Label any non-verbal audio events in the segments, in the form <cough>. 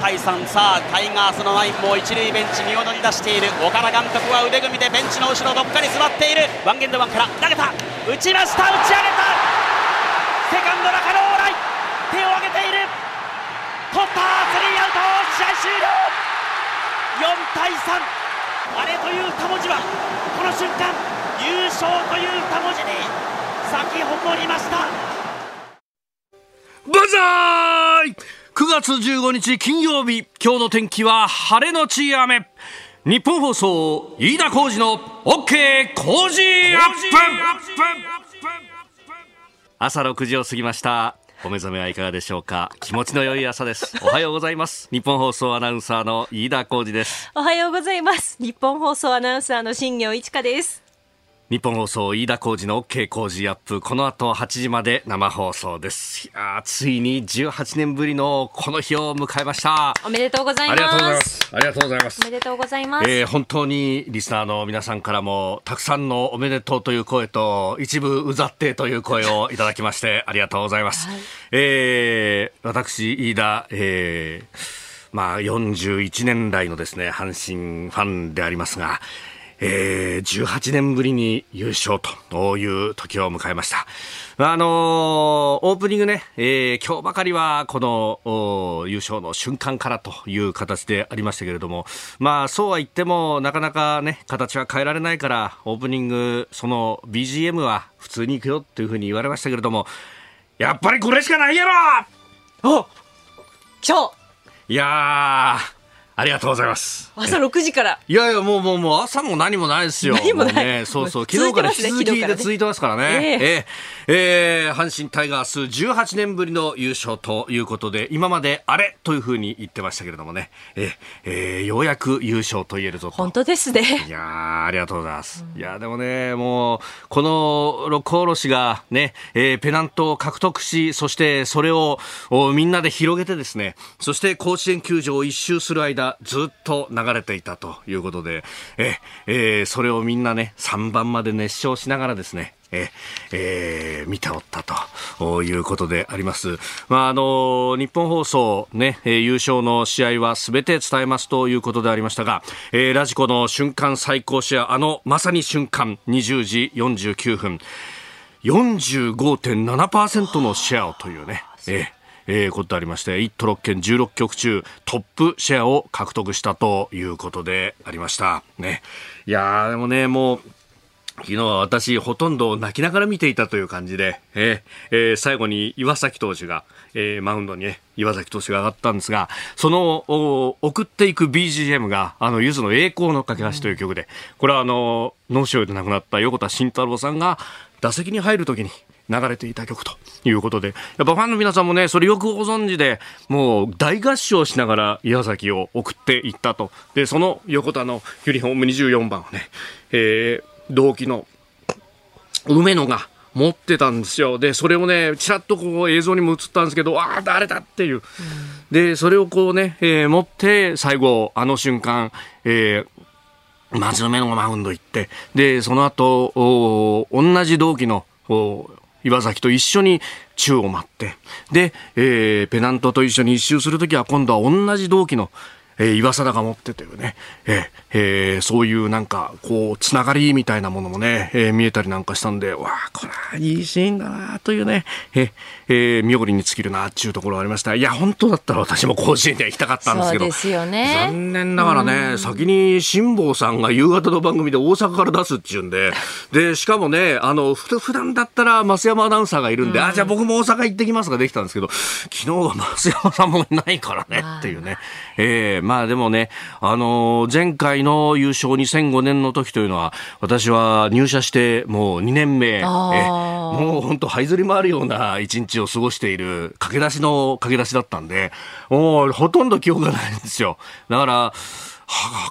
対3さあタイガースのナインも一塁ベンチ見踊り出している。岡田監督は腕組みでベンチの後ろどっかに座っている。ワンゲンドワンから投げた。打ちました。打ち上げた。セカンド中野往来手を挙げている。取った。スリーアウト。試合終了。4対3あれという2文字はこの瞬間優勝という2文字に咲き誇りました。バザーイ！!9 月15日金曜日、今日の天気は晴れのち雨。日本放送、飯田浩二の OK 工事アップ朝6時を過ぎました。お目覚めはいかがでしょうか気持ちの良い朝です。おはようございます。日本放送アナウンサーの飯田浩二です。おはようございます。日本放送アナウンサーの新業一華です。日本放送飯田浩二の OK 工事アップこの後8時まで生放送です。いやーついに18年ぶりのこの日を迎えました。おめでとうございます。ありがとうございます。ありがとうございます。おめでとうございます。えー本当にリスナーの皆さんからもたくさんのおめでとうという声と一部うざってという声をいただきまして <laughs> ありがとうございます、えー私飯田、えーまあ41年来のですね阪神ファンでありますがえー18年ぶりに優勝という時を迎えました。あのーオープニングね、えー今日ばかりはこのお優勝の瞬間からという形でありましたけれども、まあそうは言ってもなかなかね、形は変えられないから、オープニング、その BGM は普通に行くよっていうふうに言われましたけれども、やっぱりこれしかないやろお今日、いやー、ありがとうございます。朝6時から。いやいや、もうもうもう朝も何もないですよ。何もないうね、そうそう。<laughs> 昨日から引き続続いてますねきで続いてますからね。ええええー阪神タイガース18年ぶりの優勝ということで、今まであれというふうに言ってましたけれどもね、ええーようやく優勝と言えるぞと。本当ですね。いやーありがとうございます。いやーでもね、もう、この六甲おろしがね、えーペナントを獲得し、そしてそれをおみんなで広げてですね、そして甲子園球場を一周する間、ずっと流れていたということで、えーえーそれをみんなね、3番まで熱唱しながらですね、ええー見ておったということであります。まあ、あの、日本放送ね、えー優勝の試合はすべて伝えますということでありましたが、えーラジコの瞬間最高シェア、あの、まさに瞬間、20時49分、45.7%のシェアをというね、えーえーことでありまして、1都6県16局中トップシェアを獲得したということでありました。ね。いやー、でもね、もう、昨日は私、ほとんど泣きながら見ていたという感じで、えーえー最後に岩崎投手が、えーマウンドにね、岩崎投手が上がったんですが、その、送っていく BGM が、あの、ゆずの栄光の架け橋という曲で、これはあの、脳腫瘍で亡くなった横田慎太郎さんが、打席に入るときに、流れていた曲ということで、やっぱファンの皆さんもね、それよくご存知で、もう大合唱しながら岩崎を送っていったと。で、その横田のユニフォーム24番をね、えー同期の梅野が持ってたんですよ。で、それをね、ちらっとこう映像にも映ったんですけど、ああ、誰だっていう。で、それをこうね、えー持って、最後、あの瞬間、えーまず梅野がマウンド行って、で、その後、お同じ同期の、お岩崎と一緒に宙を舞って、で、えーペナントと一緒に一周するときは今度は同じ同期の、えー岩貞が持ってというね、えーえーそういうなんか、こう、つながりみたいなものもね、えー見えたりなんかしたんで、わあ、これはいいシーンだなというね、えーえー、妙利に尽きるなっていうところがありました。いや、本当だったら私も甲子園には行きたかったんですけど。そうですよね。残念ながらね、先に辛坊さんが夕方の番組で大阪から出すっていうんで、で、しかもね、あの、ふ普段だったら増山アナウンサーがいるんで、あ、じゃあ僕も大阪行ってきますができたんですけど、昨日は増山さんもいないからねっていうね。えーまあでもね、あのー前回の優勝2005年の時というのは、私は入社してもう2年目、もう本当、這いずり回るような一日を過ごしている駆け出しの駆け出しだったんで、もうほとんど記憶がないんですよ。だから、は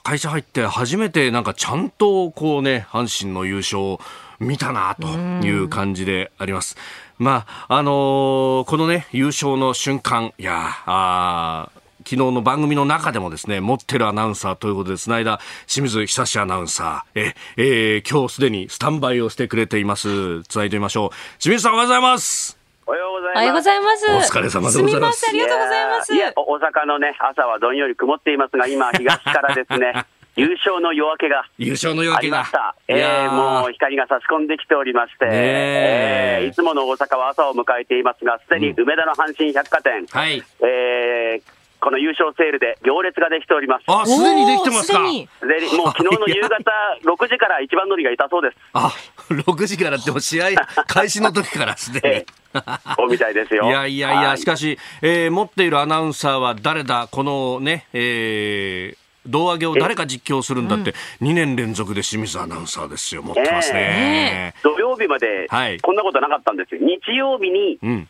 会社入って初めてなんかちゃんとこうね、阪神の優勝を見たなという感じであります。まあ、あのーこのね、優勝の瞬間、いやあー昨日の番組の中でもですね、持ってるアナウンサーということで、つないだ清水久志アナウンサー、え、えー今日すでにスタンバイをしてくれています。つないでみましょう。清水さんおはようございます。おはようございます。おはようございます。お疲れ様でございますすみません、ありがとうございます。いや、いや大阪のね、朝はどんより曇っていますが、今、東からですね、<laughs> 優勝の夜明けが優勝の夜あ明けがりました。いえやーー、もう光が差し込んできておりまして、ねええーいつもの大阪は朝を迎えていますが、すでに梅田の阪神百貨店、はいえーこの優勝セールで行列ができております。あすでにできてますか。もう昨日の夕方6時から一番乗りがいたそうです。あ6時からっても試合開始の時からすでえにそうみたいですよ。いやいやいや、はしかし、えー持っているアナウンサーは誰だ、このね、えー胴上げを誰か実況するんだって、2年連続で清水アナウンサーですよ、持ってますね。土曜日まではい。こんなことなかったんですよ。日曜日に、うん、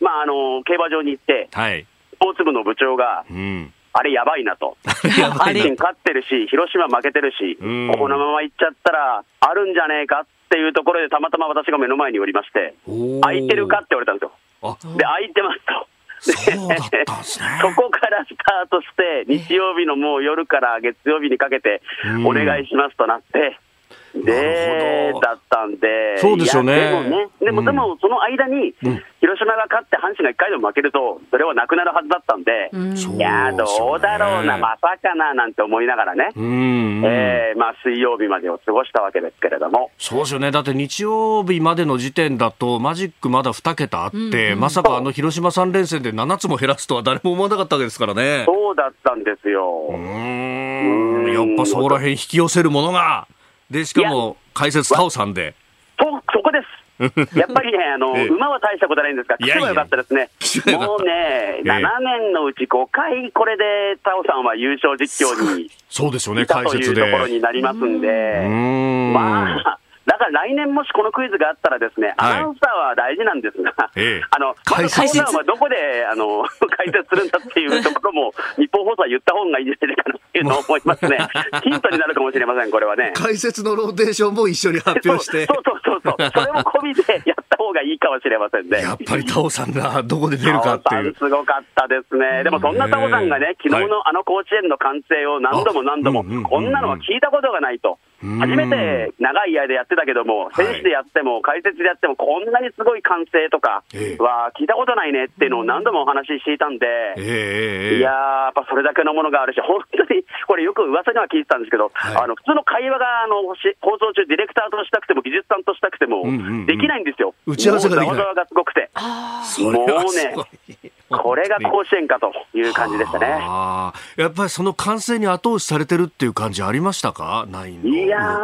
まあ、あの、競馬場に行って、はい。スポーツ部の部長が、うん。あれやばいなと。<laughs> 阪神勝ってるし、広島負けてるし、うんこのまま行っちゃったら、あるんじゃねえかっていうところで、たまたま私が目の前におりまして、空いてるかって言われたんですよ。あ、で、空いてますと。そ <laughs> こからスタートして、日曜日のもう夜から月曜日にかけてうん、お願いしますとなって、でだったんで、そうですよね。でもね、でも、その間にうん、広島が勝って、阪神が1回でも負けると、それはなくなるはずだったんで、いやー、どうだろうな、まさかななんて思いながらね、えーまあ、水曜日までを過ごしたわけですけれども、そうですよね。だって日曜日までの時点だと、マジックまだ2桁あって、まさかあの広島3連戦で7つも減らすとは誰も思わなかったわけですからね。そうだったんですよ。うーん。やっぱそこら辺引き寄せるものが。で、しかも解説タオさんで。そそこです。<laughs> やっぱりね、あの、ええ馬は大したことないんですが、いやいや聞けばよかったですね聞けばよかったもうね、ええ7年のうち5回、これでタオさんは優勝実況にそうですよね、解説で。というところになりますんうで、ーん。まあ、だから来年もしこのクイズがあったらですね、はいアナウンサーは大事なんですが、ええあの、解説？はどこで、あの、<laughs> 解説するんだっていうところも、日本放送は言った方がいいんじゃないかなっていうのを思いますね。<laughs> ヒントになるかもしれません、これはね。解説のローテーションも一緒に発表してそ。うそうそうそう。それも込みでやった方がいいかもしれませんね。<laughs> やっぱりタオさんがどこで出るかっていう。タオさんすごかったですね。でもそんなタオさんがね、昨日のあの甲子園の歓声を何度も何度もこんなのは聞いたことがないと。うん。初めて長い間やってたけども、はい。選手でやっても解説でやっても、こんなにすごい歓声とかええ。は聞いたことないねっていうのを何度もお話ししていたんで、いやー、やっぱそれだけのものがあるし、本当に、<laughs> これよく噂には聞いてたんですけど、はい。あの、普通の会話が、あの、し放送中ディレクターとしたくても、技術さんとしたくてもできないんですよ。打ち合わせができない。もうざわざわがすごくて。それはすごいこれが甲子園かという感じでしたね。やっぱりその完成に後押しされてるっていう感じありましたか？ナインの動き。いやー、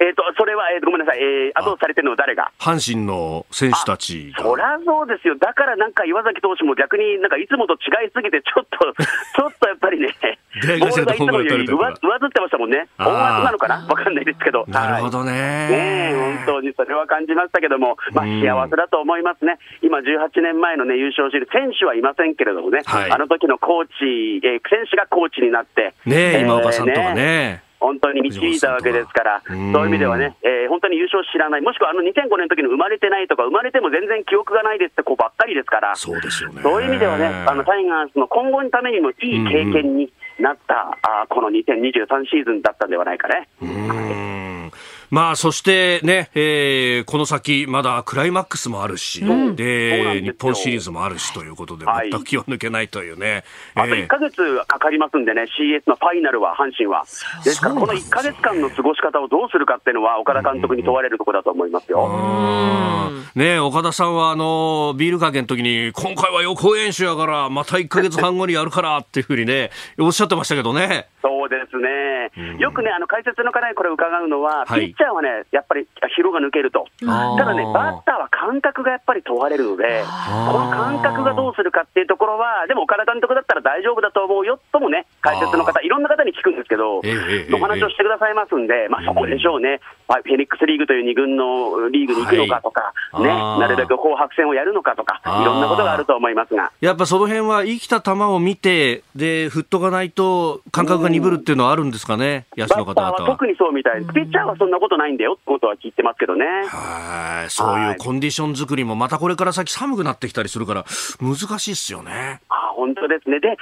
えっ、と、それは、えーとごめんなさい、えー、後押しされてるのは誰が？阪神の選手たちが。そりゃそうですよ。だからなんか岩崎投手も逆になんかいつもと違いすぎて、ちょっと、<laughs> ちょっとやっぱりね、出ボールがいつもより上上ずってましたもんね。あー。音圧なのかな？わかんないですけど。なるほどはい。ねねえ、本当にそれは感じましたけども、まあ、うん幸せだと思いますね、今、18年前の、ね、優勝している選手はいませんけれどもね、はい。あの時のコーチ、えー選手がコーチになって、ねえー今岡さんとかね本当に導いたわけですから、そううんいう意味ではね、えー本当に優勝知らない、もしくはあの2005年の時に生まれてないとか、生まれても全然記憶がないですって子ばっかりですから、そうですよね。そういう意味ではね、あのタイガースの今後のためにもいい経験になった、あーこの2023シーズンだったんではないかね。うーんまあそしてね、えーこの先まだクライマックスもあるし、そうなんで日本シリーズもあるしということで、はい。全く気を抜けないというね、あとえー。1ヶ月かかりますんでね、CS のファイナルは、阪神は。ですから、この1ヶ月間の過ごし方をどうするかっていうのは、岡田監督に問われるところだと思いますよ。ねえ岡田さんはあのビールかけの時に今回は予行演習やからまた1か月半後にやるからっていうふうにね <laughs> おっしゃってましたけどね。そうですね、よくね、あの解説の方にこれ伺うのは、はいチャーはね、やっぱり疲労が抜けると、ただね、バッターは感覚がやっぱり問われるので、この感覚がどうするかっていうところは、でも岡田監督だったら大丈夫だと思うよともね、解説の方、いろんな方に聞くんですけど、お話をしてくださいますんで、まあ、そこでしょうね、まあフェニックスリーグという2軍のリーグに行くのかとか、ね、なるべく紅白戦をやるのかとか、いろんなことがあると思いますが。やっぱその辺は生きた球を見てで振っとかないと感覚が鈍るっていうのはあるんですかね野手の方々は。特にそうみたい。です。ピッチャーはそんなことないんだよってことは聞いてますけどね。はいそういうコンディション作りもまたこれから先寒くなってきたりするから難しいっすよねあ本当ですね。で、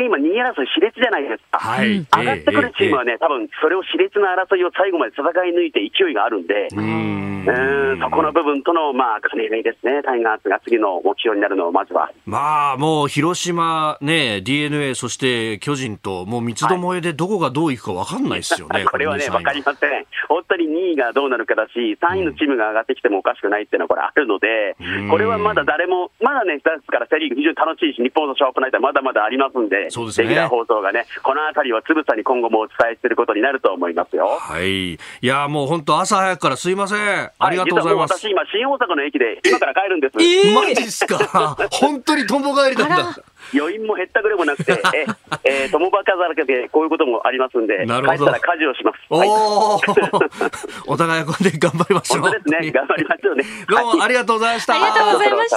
今、2位争い、熾烈じゃないですか。はい。上がってくるチームはね、多分それを熾烈な争いを最後まで戦い抜いて勢いがあるんで、うーんうんそこの部分との、まあ、兼ね合いですね、タイガースが次の目標になるのを、まずは。まあ、もう広島、ね、DNA、そして巨人と、もう三つどもえでどこがどういくか分かんないですよね、<laughs> これはね、わかりません。本当に2位がどうなるかだし、3位のチームが上がってきてもおかしくないっていうのはこれあるのでうん、これはまだ誰も、まだね、ですからセ・リーグ非常に楽しいし、日本のショーアップナイトはまだまだありますんで、そうですねレギュラー放送がね、このあたりはつぶさに今後もお伝えすることになると思いますよ。はい。いや、もう本当朝早くからすいません。ありがとうございます。は実はもう私、今、新大阪の駅で、今から帰るんです。マジっすか？<laughs> 本当にとんぼ帰りなんだ。余韻も減ったくれもなくて、<laughs> え、えー、共働きでこういうこともありますんで、なるほど帰ったら家事をします。おはいー <laughs> お互いこれで頑張りましょう。本当ですね。頑張りましょうね。<laughs> どうもあはいりがとうございました。ありがとうございました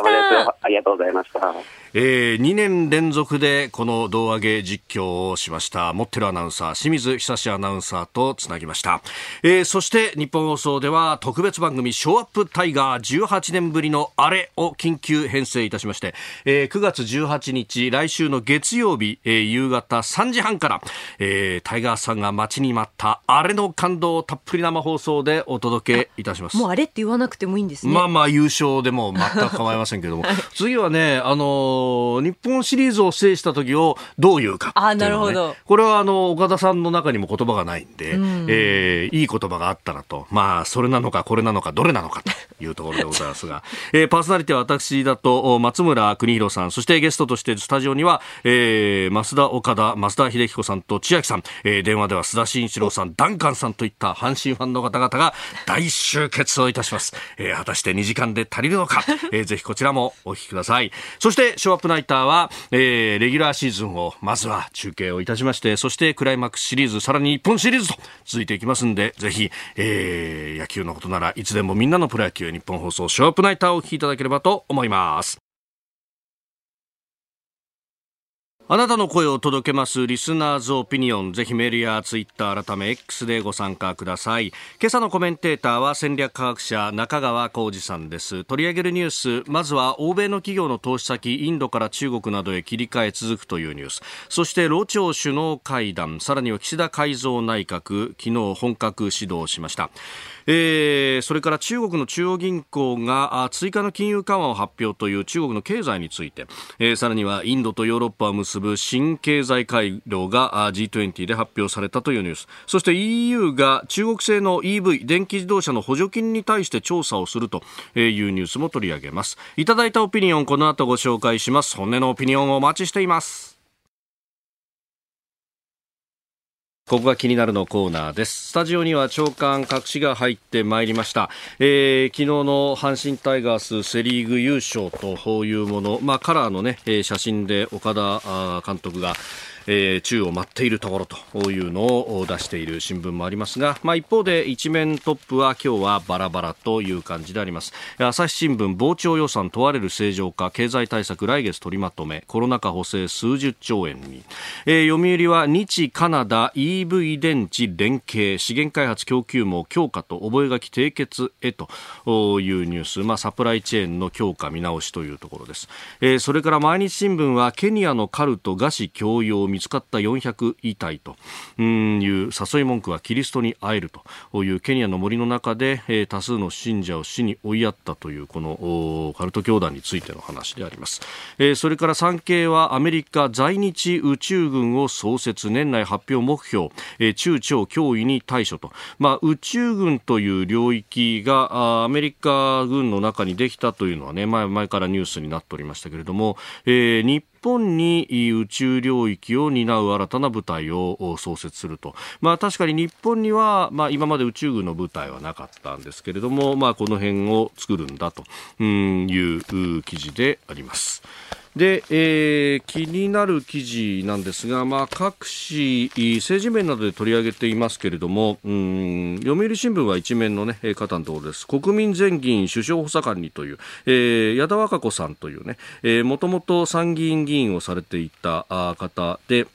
ありがとうございました。えー、2年連続でこの胴上げ実況をしました持ってるアナウンサー清水久志アナウンサーとつなぎました、えー、そして日本放送では特別番組「ショーアップタイガー」18年ぶりのあれを緊急編成いたしまして、えー、9月18日来週の月曜日、えー、夕方3時半から、えー、タイガーさんが待ちに待ったあれの感動をたっぷり生放送でお届けいたします。もうあれって言わなくてもいいんですね。まあまあ優勝でも全く構いませんけども、<laughs> 次はね、あのー日本シリーズを制した時をどう言うかうね。あなるほど。これはあの、岡田さんの中にも言葉がないんで、うん。えーいい言葉があったらと、まあ、それなのかこれなのかどれなのかというところでございますが、<laughs> えーパーソナリティは私だと、お松村邦弘さん、そしてゲストとしてスタジオには、えー増田岡田、増田秀彦さんと千秋さん、えー電話では須田慎一郎さん、ダンカンさんといった阪神ファンの方々が大集結をいたします。えー果たして2時間で足りるのか、<laughs> えーぜひこちらもお聞きください。そして、ショーアップナイターは、えーレギュラーシーズンをまずは中継をいたしまして、そしてクライマックスシリーズ、さらに日本シリーズと続いていきますんで、ぜひ、えー野球のことならいつでもみんなのプロ野球日本放送ショーアップナイターをお聞きいただければと思います。あなたの声を届けますリスナーズオピニオン。ぜひメールやツイッター改め X でご参加ください。今朝のコメンテーターは戦略科学者中川浩二さんです。取り上げるニュース、まずは欧米の企業の投資先、インドから中国などへ切り替え続くというニュース。そして、ロ朝首脳会談、さらには岸田改造内閣、昨日本格始動しました。えーそれから中国の中央銀行があ追加の金融緩和を発表という中国の経済について、えーさらにはインドとヨーロッパを結ぶ新経済回廊があ G20 で発表されたというニュース。そして EU が中国製の EV 電気自動車の補助金に対して調査をするというニュースも取り上げます。いただいたオピニオンこの後ご紹介します。本音のオピニオンをお待ちしています。ここが気になるのコーナーです。スタジオには長官隠しが入ってまいりました。えー昨日の阪神タイガースセリーグ優勝というもの、まあカラーのね、写真で岡田監督が、えー宙を舞っているところというのを出している新聞もありますが、まあ、一方で一面トップは今日はバラバラという感じであります。朝日新聞膨張予算問われる正常化経済対策来月取りまとめコロナ禍補正数十兆円に、えー読売は日カナダ EV 電池連携資源開発供給網強化と覚書締結へというニュース、まあ、サプライチェーンの強化見直しというところです、えーそれから毎日新聞はケニアのカルト餓死強要見つかった400遺体とうんいう誘い文句はキリストに会えるというケニアの森の中で、えー多数の信者を死に追いやったというこのカルト教団についての話であります、えーそれから産経はアメリカ在日宇宙軍を創設。年内発表目標、えー中朝脅威に対処と、まあ、宇宙軍という領域がアメリカ軍の中にできたというのはね前前からニュースになっておりましたけれども、えー日本に宇宙領域を担う新たな部隊を創設すると、まあ、確かに日本には、まあ、今まで宇宙軍の部隊はなかったんですけれども、まあ、この辺を作るんだという記事であります。で、えー気になる記事なんですが、まあ、各紙、政治面などで取り上げていますけれども、うん読売新聞は一面のね、方のところです。国民全議員首相補佐官にという、えー矢田和歌子さんというね、もともと参議院議員をされていた方で、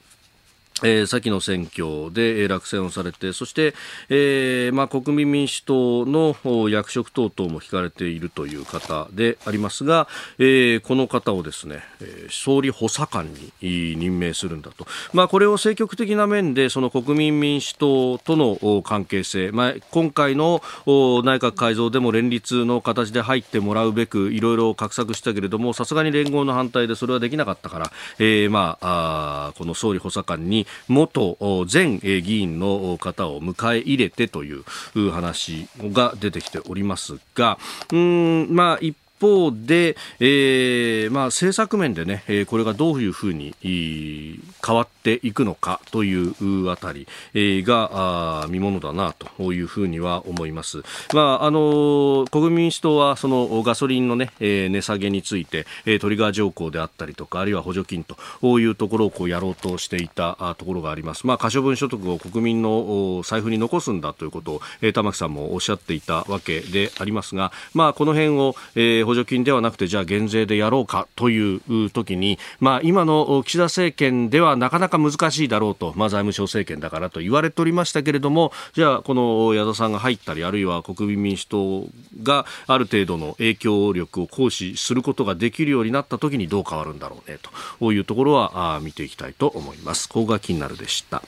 えー、先の選挙で落選をされてそして、えーまあ、国民民主党の役職等々も引かれているという方でありますが、えー、この方をですね、えー、総理補佐官に任命するんだと、まあ、これを積極的な面でその国民民主党との関係性、まあ、今回の内閣改造でも連立の形で入ってもらうべくいろいろ画策したけれどもさすがに連合の反対でそれはできなかったから、えーまあ、あこの総理補佐官に元前議員の方を迎え入れてという話が出てきておりますが、うん、まあ一方で、えーまあ、政策面でね、これがどういうふうに変わっていくのかというあたりが見ものだなというふうには思います。まあ、あの国民民主党はそのガソリンの、ね、値下げについてトリガー条項であったりとかあるいは補助金というところをこうやろうとしていたところがあります。まあ、可処分所得を国民の財布に残すんだということを玉木さんもおっしゃっていたわけでありますが、まあ、この辺を、えー補助金ではなくてじゃあ減税でやろうかという時に、まあ、今の岸田政権ではなかなか難しいだろうと、まあ、財務省政権だからと言われておりましたけれどもじゃあこの矢田さんが入ったりあるいは国民民主党がある程度の影響力を行使することができるようになった時にどう変わるんだろうねというところは見ていきたいと思います。ここが気になるでした。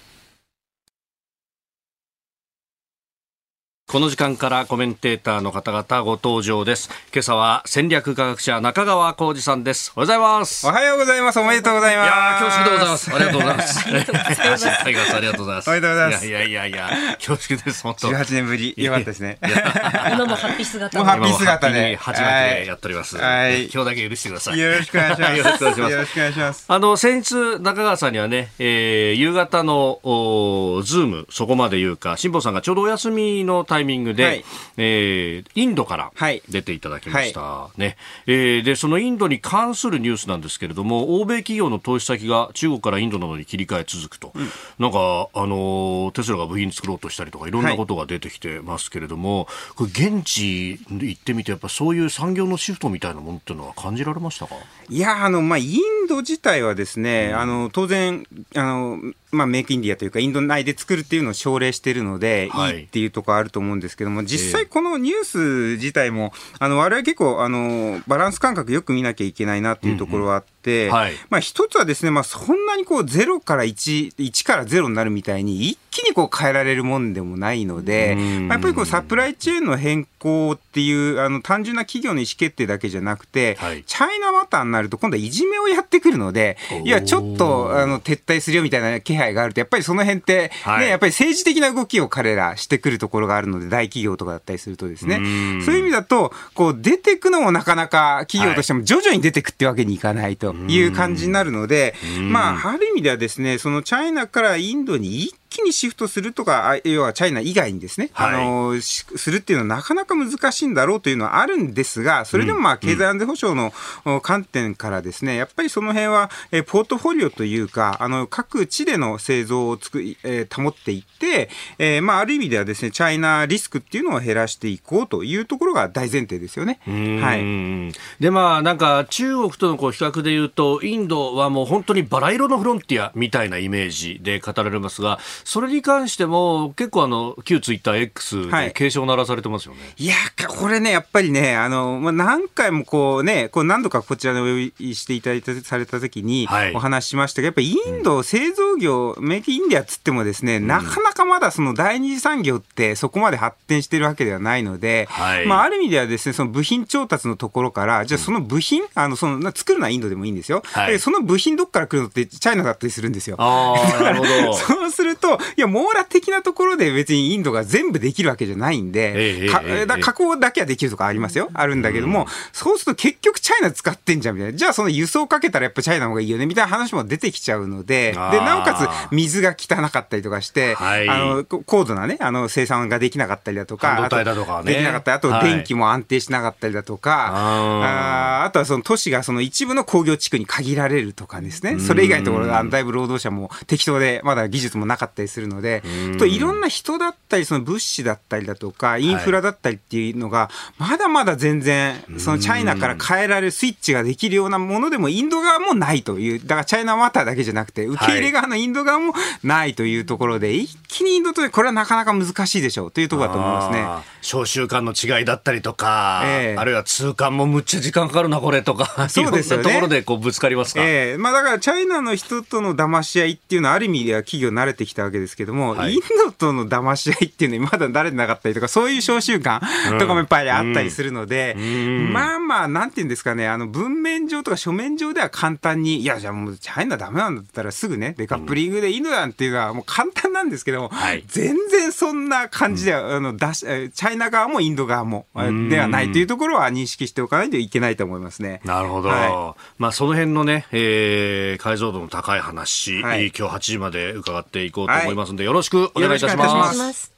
この時間からコメンテーターの方々ご登場です。今朝は戦略科学者中川浩二さんです。おはようございます。おはようございます。おめでとうございます。いや恐縮でございます。ありがとうございます。<laughs> ありがとうございます。ありがとうございます。おめでとうございます。いやいやいや恐縮です。本当。18年ぶり。よかったですね。今もハッピー姿。もうハッピー姿で。初めてやっております。はい。今日だけ許してください。よろしくお願いします。よろしくお願いします。よろしくお願いします。あの、先日、中川さんにはね、えー、夕方の、おズーム、そこまで言うか、辛坊さんがちょうどお休みのタイミングで、はい。えー、インドから出ていただきました、はい、ね。えー、でそのインドに関するニュースなんですけれども欧米企業の投資先が中国からインドなどに切り替え続くと、うん、なんか、あのテスラが部品作ろうとしたりとかいろんなことが出てきてますけれども、はい、これ現地行ってみてやっぱそういう産業のシフトみたいなものっていうのは感じられましたか？いやあの、まあ、インド自体はですね、うん、あの当然あのまあ、メイクインディアというか、インド内で作るっていうのを奨励しているので、はい、いいっていうところあると思うんですけども、実際このニュース自体も、あの、我々結構、あの、バランス感覚よく見なきゃいけないなっていうところはあって、うん。うんはい、まあ一つはですね、まあそんなにこう0から1、1から0になるみたいに一気にこう変えられるもんでもないので、まあ、やっぱりこうサプライチェーンの変更っていう、あの単純な企業の意思決定だけじゃなくて、はい、チャイナマターになると今度はいじめをやってくるので、いや、ちょっとあの撤退するよみたいな気配があると、やっぱりその辺って、ね、はい、やっぱり政治的な動きを彼らしてくるところがあるので、大企業とかだったりするとですね、そういう意味だと、こう出てくのもなかなか企業としても徐々に出てくってわけにいかないという感じになるので、まあ、ある意味ではですね、そのチャイナからインドに一気にシフトするとか、要はチャイナ以外にですね、はい、あのするっていうのはなかなか難しいんだろうというのはあるんですが、それでもまあ経済安全保障の観点からですね、やっぱりその辺は、えポートフォリオというか、あの各地での製造をつく、えー、保っていって、えー、まあある意味ではですね、チャイナリスクっていうのを減らしていこうというところが大前提ですよね。はい。でまあなんか中国とのこう比較で言うと、インドはもう本当にバラ色のフロンティアみたいなイメージで語られますが、それに関しても結構あの旧ツイッター X で警鐘を鳴らされてますよね、はい、いやこれねやっぱりねあの、まあ、何回もこうねこう何度かこちらでお呼びしていただいたされた時にお話ししましたが、やっぱりインド製造業、うん、メイクインディアっつってもですね、なかなかまだその第二次産業ってそこまで発展してるわけではないので、はい、まあ、ある意味ではですねその部品調達のところからじゃあその部品、あのその作るのはインドでもいいんですよ、はい、その部品どっから来るのってチャイナだったりするんですよ。<laughs> なるほど。そうするといや網羅的なところで別にインドが全部できるわけじゃないんで、えだ加工だけはできるとかありますよ。あるんだけども、うん、そうすると結局チャイナ使ってんじゃんみたいな。じゃあその輸送かけたらやっぱチャイナの方がいいよねみたいな話も出てきちゃうので、で、なおかつ水が汚かったりとかして、はい、あの、高度なね、あの、生産ができなかったりだとか、とかね、できなかったり、あと電気も安定しなかったりだとか、はい、ああとはその都市がその一部の工業地区に限られるとかですね、それ以外のところがだいぶ労働者も適当でまだ技術もなかっったりするので、といろんな人だったり、その物資だったりだとか、インフラだったりっていうのが、まだまだ全然、そのチャイナから変えられるスイッチができるようなものでも、インド側もないという、だからチャイナワターだけじゃなくて、受け入れ側のインド側もないというところで、一気にインドとこれはなかなか難しいでしょうというところだと思いますね。召集官の違いだったりとか、えー、あるいは通関もむっちゃ時間かかるな、これとか、<laughs> そうですよね。ところでこうぶつかりますか。えー、まあだからチャイナの人との騙し合いっていうのはある意味では企業慣れてきたわけですけども、はい、インドとの騙し合いっていうのにまだ慣れてなかったりとか、そういう召集官とかもいっぱいあったりするので、うん、まあまあ、なんていうんですかね、あの文面上とか書面上では簡単に、いや、じゃあもうチャイナダメなんだったらすぐね、デカップリングでインドなんていうのはもう簡単なんですけども、はい、全然そんな感じでは、あのだしチャイナ側もインド側もではないというところは認識しておかないといけないと思いますね。なるほど。はい、まあその辺のね、えー、解像度の高い話、はい、今日8時まで伺っていこうと思いますので、よろしくお願いいたします。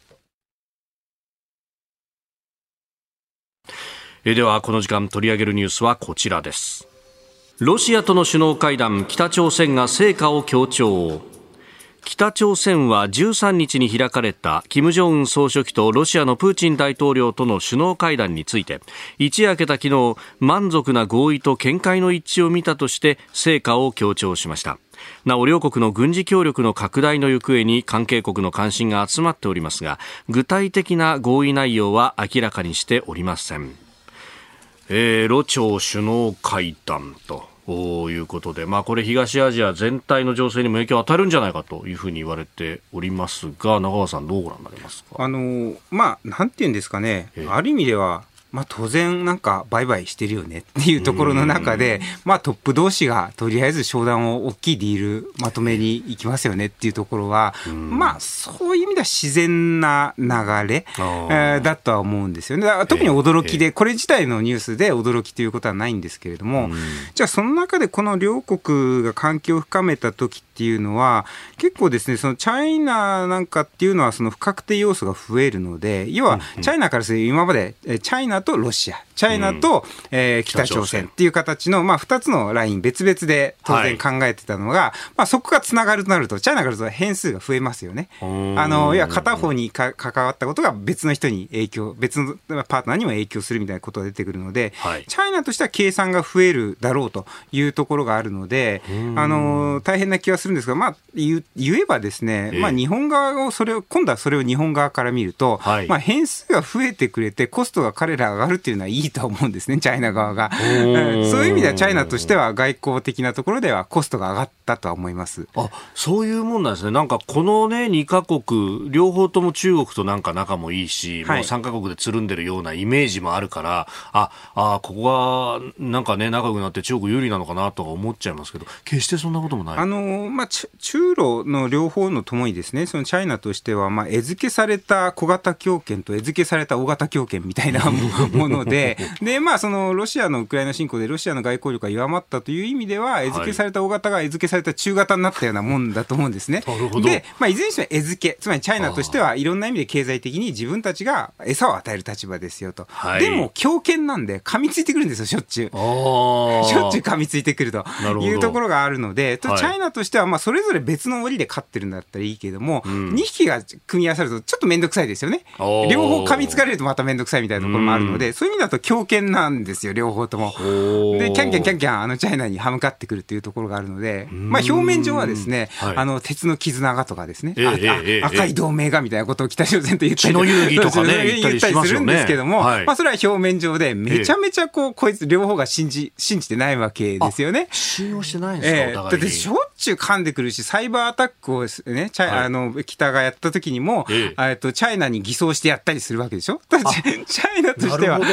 えではこの時間取り上げるニュースはこちらです。ロシアとの首脳会談北朝鮮が成果を強調北朝鮮は13日に開かれた金正恩総書記とロシアのプーチン大統領との首脳会談について一夜明けた昨日満足な合意と見解の一致を見たとして成果を強調しました。なお両国の軍事協力の拡大の行方に関係国の関心が集まっておりますが具体的な合意内容は明らかにしておりません、えー、ロ朝首脳会談と。ということで、まあ、これ東アジア全体の情勢にも影響を与えるんじゃないかというふうに言われておりますが中川さんどうご覧になりますか？あのまあなんていうんですかね、ある意味ではまあ、当然なんか売買してるよねっていうところの中で、まあ、トップ同士がとりあえず商談を大きいディールまとめに行きますよねっていうところは、まあ、そういう意味では自然な流れ、えー、だとは思うんですよね。特に驚きで、これ自体のニュースで驚きということはないんですけれども、じゃあその中でこの両国が関係を深めた時っていうのは、結構ですね、そのチャイナなんかっていうのはその不確定要素が増えるので、要はチャイナからすると今までチャイナとロシア、チャイナと、うん、えー、北朝鮮っていう形の、まあ、2つのライン、別々で当然考えてたのが、はい、まあ、そこがつながるとなると、チャイナからすると変数が増えますよね。あのいや片方にか関わったことが別の人に影響、別のパートナーにも影響するみたいなことが出てくるので、はい、チャイナとしては計算が増えるだろうというところがあるので、あの大変な気はするんですが、まあ、言言えばですね、まあ、日本側をそれを、今度はそれを日本側から見ると、はい、まあ、変数が増えてくれて、コストが彼ら上がるっていうのはいいと思うんですね、<laughs> チャイナ側が。そういう意味では、チャイナとしては外交的なところではコストが上がったとは思います。あそういうもんなんですね、なんかこのね、2か国、両方とも中国となんか仲もいいし、はい、もう3か国でつるんでるようなイメージもあるから、ああ、ここがなんかね、仲良くなって中国有利なのかなとか思っちゃいますけど、決してそんなこともない。あのまあ、中ロの両方のともにですね、そのチャイナとしては、まあ、餌付けされた小型強権と餌付けされた大型強権みたいな <laughs> もので、で、まあ、そのロシアのウクライナ侵攻でロシアの外交力が弱まったという意味では、餌付けされた大型が餌付けされた中型になったようなもんだと思うんですね。で、まあ、いずれにしても餌付け、つまりチャイナとしてはいろんな意味で経済的に自分たちが餌を与える立場ですよと。はい、でも、強権なんで噛みついてくるんですよ、しょっちゅう。しょっちゅう噛みついてくるというところがあるので、チャイナとしては、まあ、それぞれ別の檻で勝ってるんだったらいいけども、うん、2匹が組み合わさるとちょっと面倒くさいですよね。両方噛みつかれるとまた面倒くさいみたいなところもあるので、そういう意味だと強権なんですよ、両方とも。で、キャンキャンキャンキャン、あの、チャイナに歯向かってくるっていうところがあるので、まあ、表面上はですね、はい、あの、鉄の絆がとかですね、えー、赤い同盟がみたいなことを北朝鮮と言ったり、ね、言ったりするんですけども、はい、まあ、それは表面上で、めちゃめちゃこう、こいつ両方が信じ、信じてないわけですよね。信用してないんですか、えー、だってしょっちゅう噛んでくるし、サイバーアタックをね、チャイ、はい、あの、北がやった時にも、えー、とチャイナに偽装してやったりするわけでしょ？<laughs> チャイナとしては、チ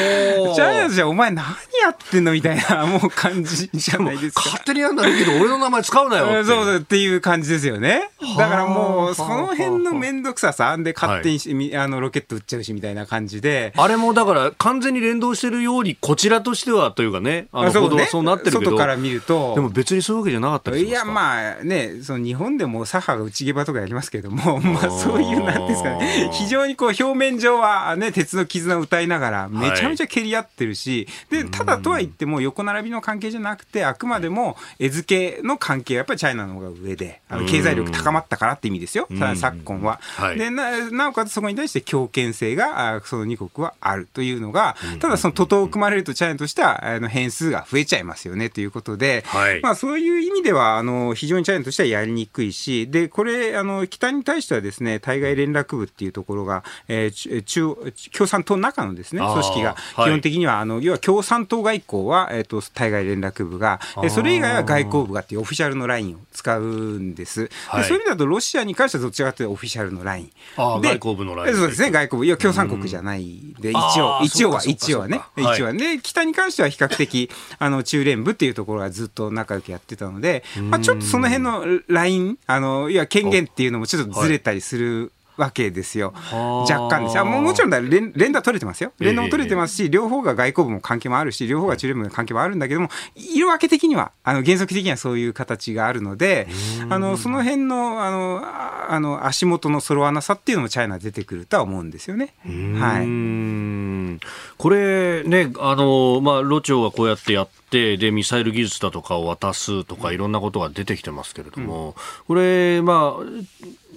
ャイナとしてはお前何やってんの？みたいな、もう感じじゃないですか。勝手にやんならいいけど、俺の名前使うなよ <laughs> そうっていう感じですよね。だからもう、その辺の面倒くささで勝手に、はい、あのロケット撃っちゃうしみたいな感じで。あれもだから完全に連動してるように、こちらとしてはというかね、あの報道はそうなってるけど、外から見ると。でも別にそういうわけじゃなかったりいや、まあね、ね、その日本でも左派が内毛場とかやりますけども、<laughs> まあ、そういうなんですかね、非常にこう表面上は、ね、鉄の絆を歌いながら、めちゃめちゃ蹴り合ってるし、はい、でただとは言っても、横並びの関係じゃなくて、あくまでも餌付けの関係はやっぱりチャイナの方が上で、あの経済力高まったからって意味ですよ、昨今は。はい、でななおかつそこに対して強権性が、その2国はあるというのが、ただその徒党を組まれると、チャイナとしてはあの変数が増えちゃいますよねということで、はい、まあ、そういう意味ではあの非常にチャイナとしてはやりにくいし、でこれあの、北に対してはですね対外連絡部っていうところが、えー、中共産党の中のですね組織が基本的には、はい、あの要は共産党外交は、えーと、対外連絡部が、それ以外は外交部がっていうオフィシャルのラインを使うんです。はい、でそういう意味だとロシアに関してはどちらかというとオフィシャルのライン。外交部のライン。そうですね外交部。いや共産国じゃないで一応一応は一応はね。一応は。ね北に関しては比較的あの中連部っていうところはずっと仲良くやってたので、まあ、ちょっとその辺のラインあのいや権限っていうのもちょっとずれたりする。わけですよ。若干ですあももちろん連連打取れてますよ。連打も取れてますし、両方が外交部も関係もあるし、両方が中連部の関係もあるんだけども、色分け的には、あの原則的にはそういう形があるので、あのその辺のあのあの足元の揃わなさっていうのもチャイナ出てくるとは思うんですよね。はい。これね、あのまあロチョはこうやってやって、でミサイル技術だとかを渡すとかいろんなことが出てきてますけれども、うん、これまあ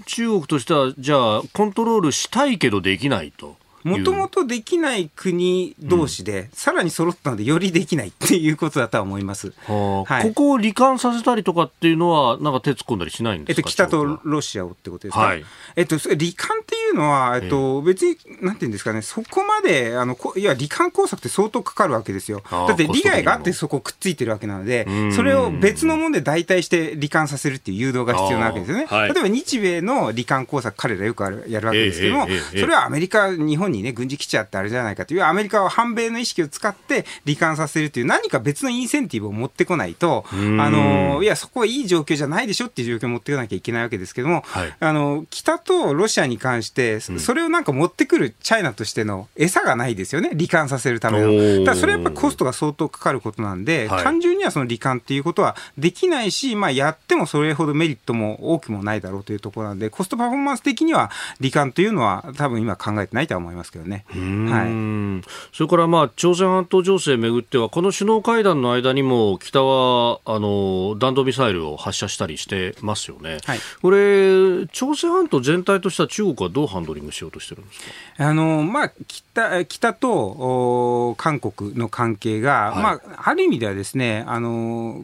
中国としては、じゃあ、コントロールしたいけどできないと。もともとできない国同士で、うん、さらに揃ったので、よりできないっていうことだとは思います、はあ。はい、ここを罹患させたりとかっていうのは、なんか手突っ込んだりしないんですか、えっと、北とロシアをってことですか、はい、えっと、罹患っていうのは、えっと、別に、なんていうんですかね、そこまで、あのいや、罹患工作って相当かかるわけですよ。だって利害があってそこくっついてるわけなので、それを別のもので代替して罹患させるっていう誘導が必要なわけですよね。はい、例えば日米の罹患工作、彼らよくあるやるわけですけども、それはアメリカ、日本にね、軍事基地あってあれじゃないかという、アメリカは反米の意識を使って罹患させるという何か別のインセンティブを持ってこないと、あの、いや、そこはいい状況じゃないでしょっていう状況を持ってこなきゃいけないわけですけども、はい、あの、北とロシアに関して、それをなんか持ってくるチャイナとしての餌がないですよね、罹患させるための。だそれはやっぱコストが相当かかることなんで、はい、単純にはその罹患っていうことはできないし、まあ、やってもそれほどメリットも多くもないだろうというところなんで、コストパフォーマンス的には罹患というのは多分今考えてないとは思いますけどね。はい、それからまあ朝鮮半島情勢をめぐっては、この首脳会談の間にも北はあの弾道ミサイルを発射したりしてますよね。はい、これ、朝鮮半島全体としては中国はどうハンドリングしようとしてるんですか？あの、まあ、北北と韓国の関係が、はい、まあ、ある意味ではですね、あの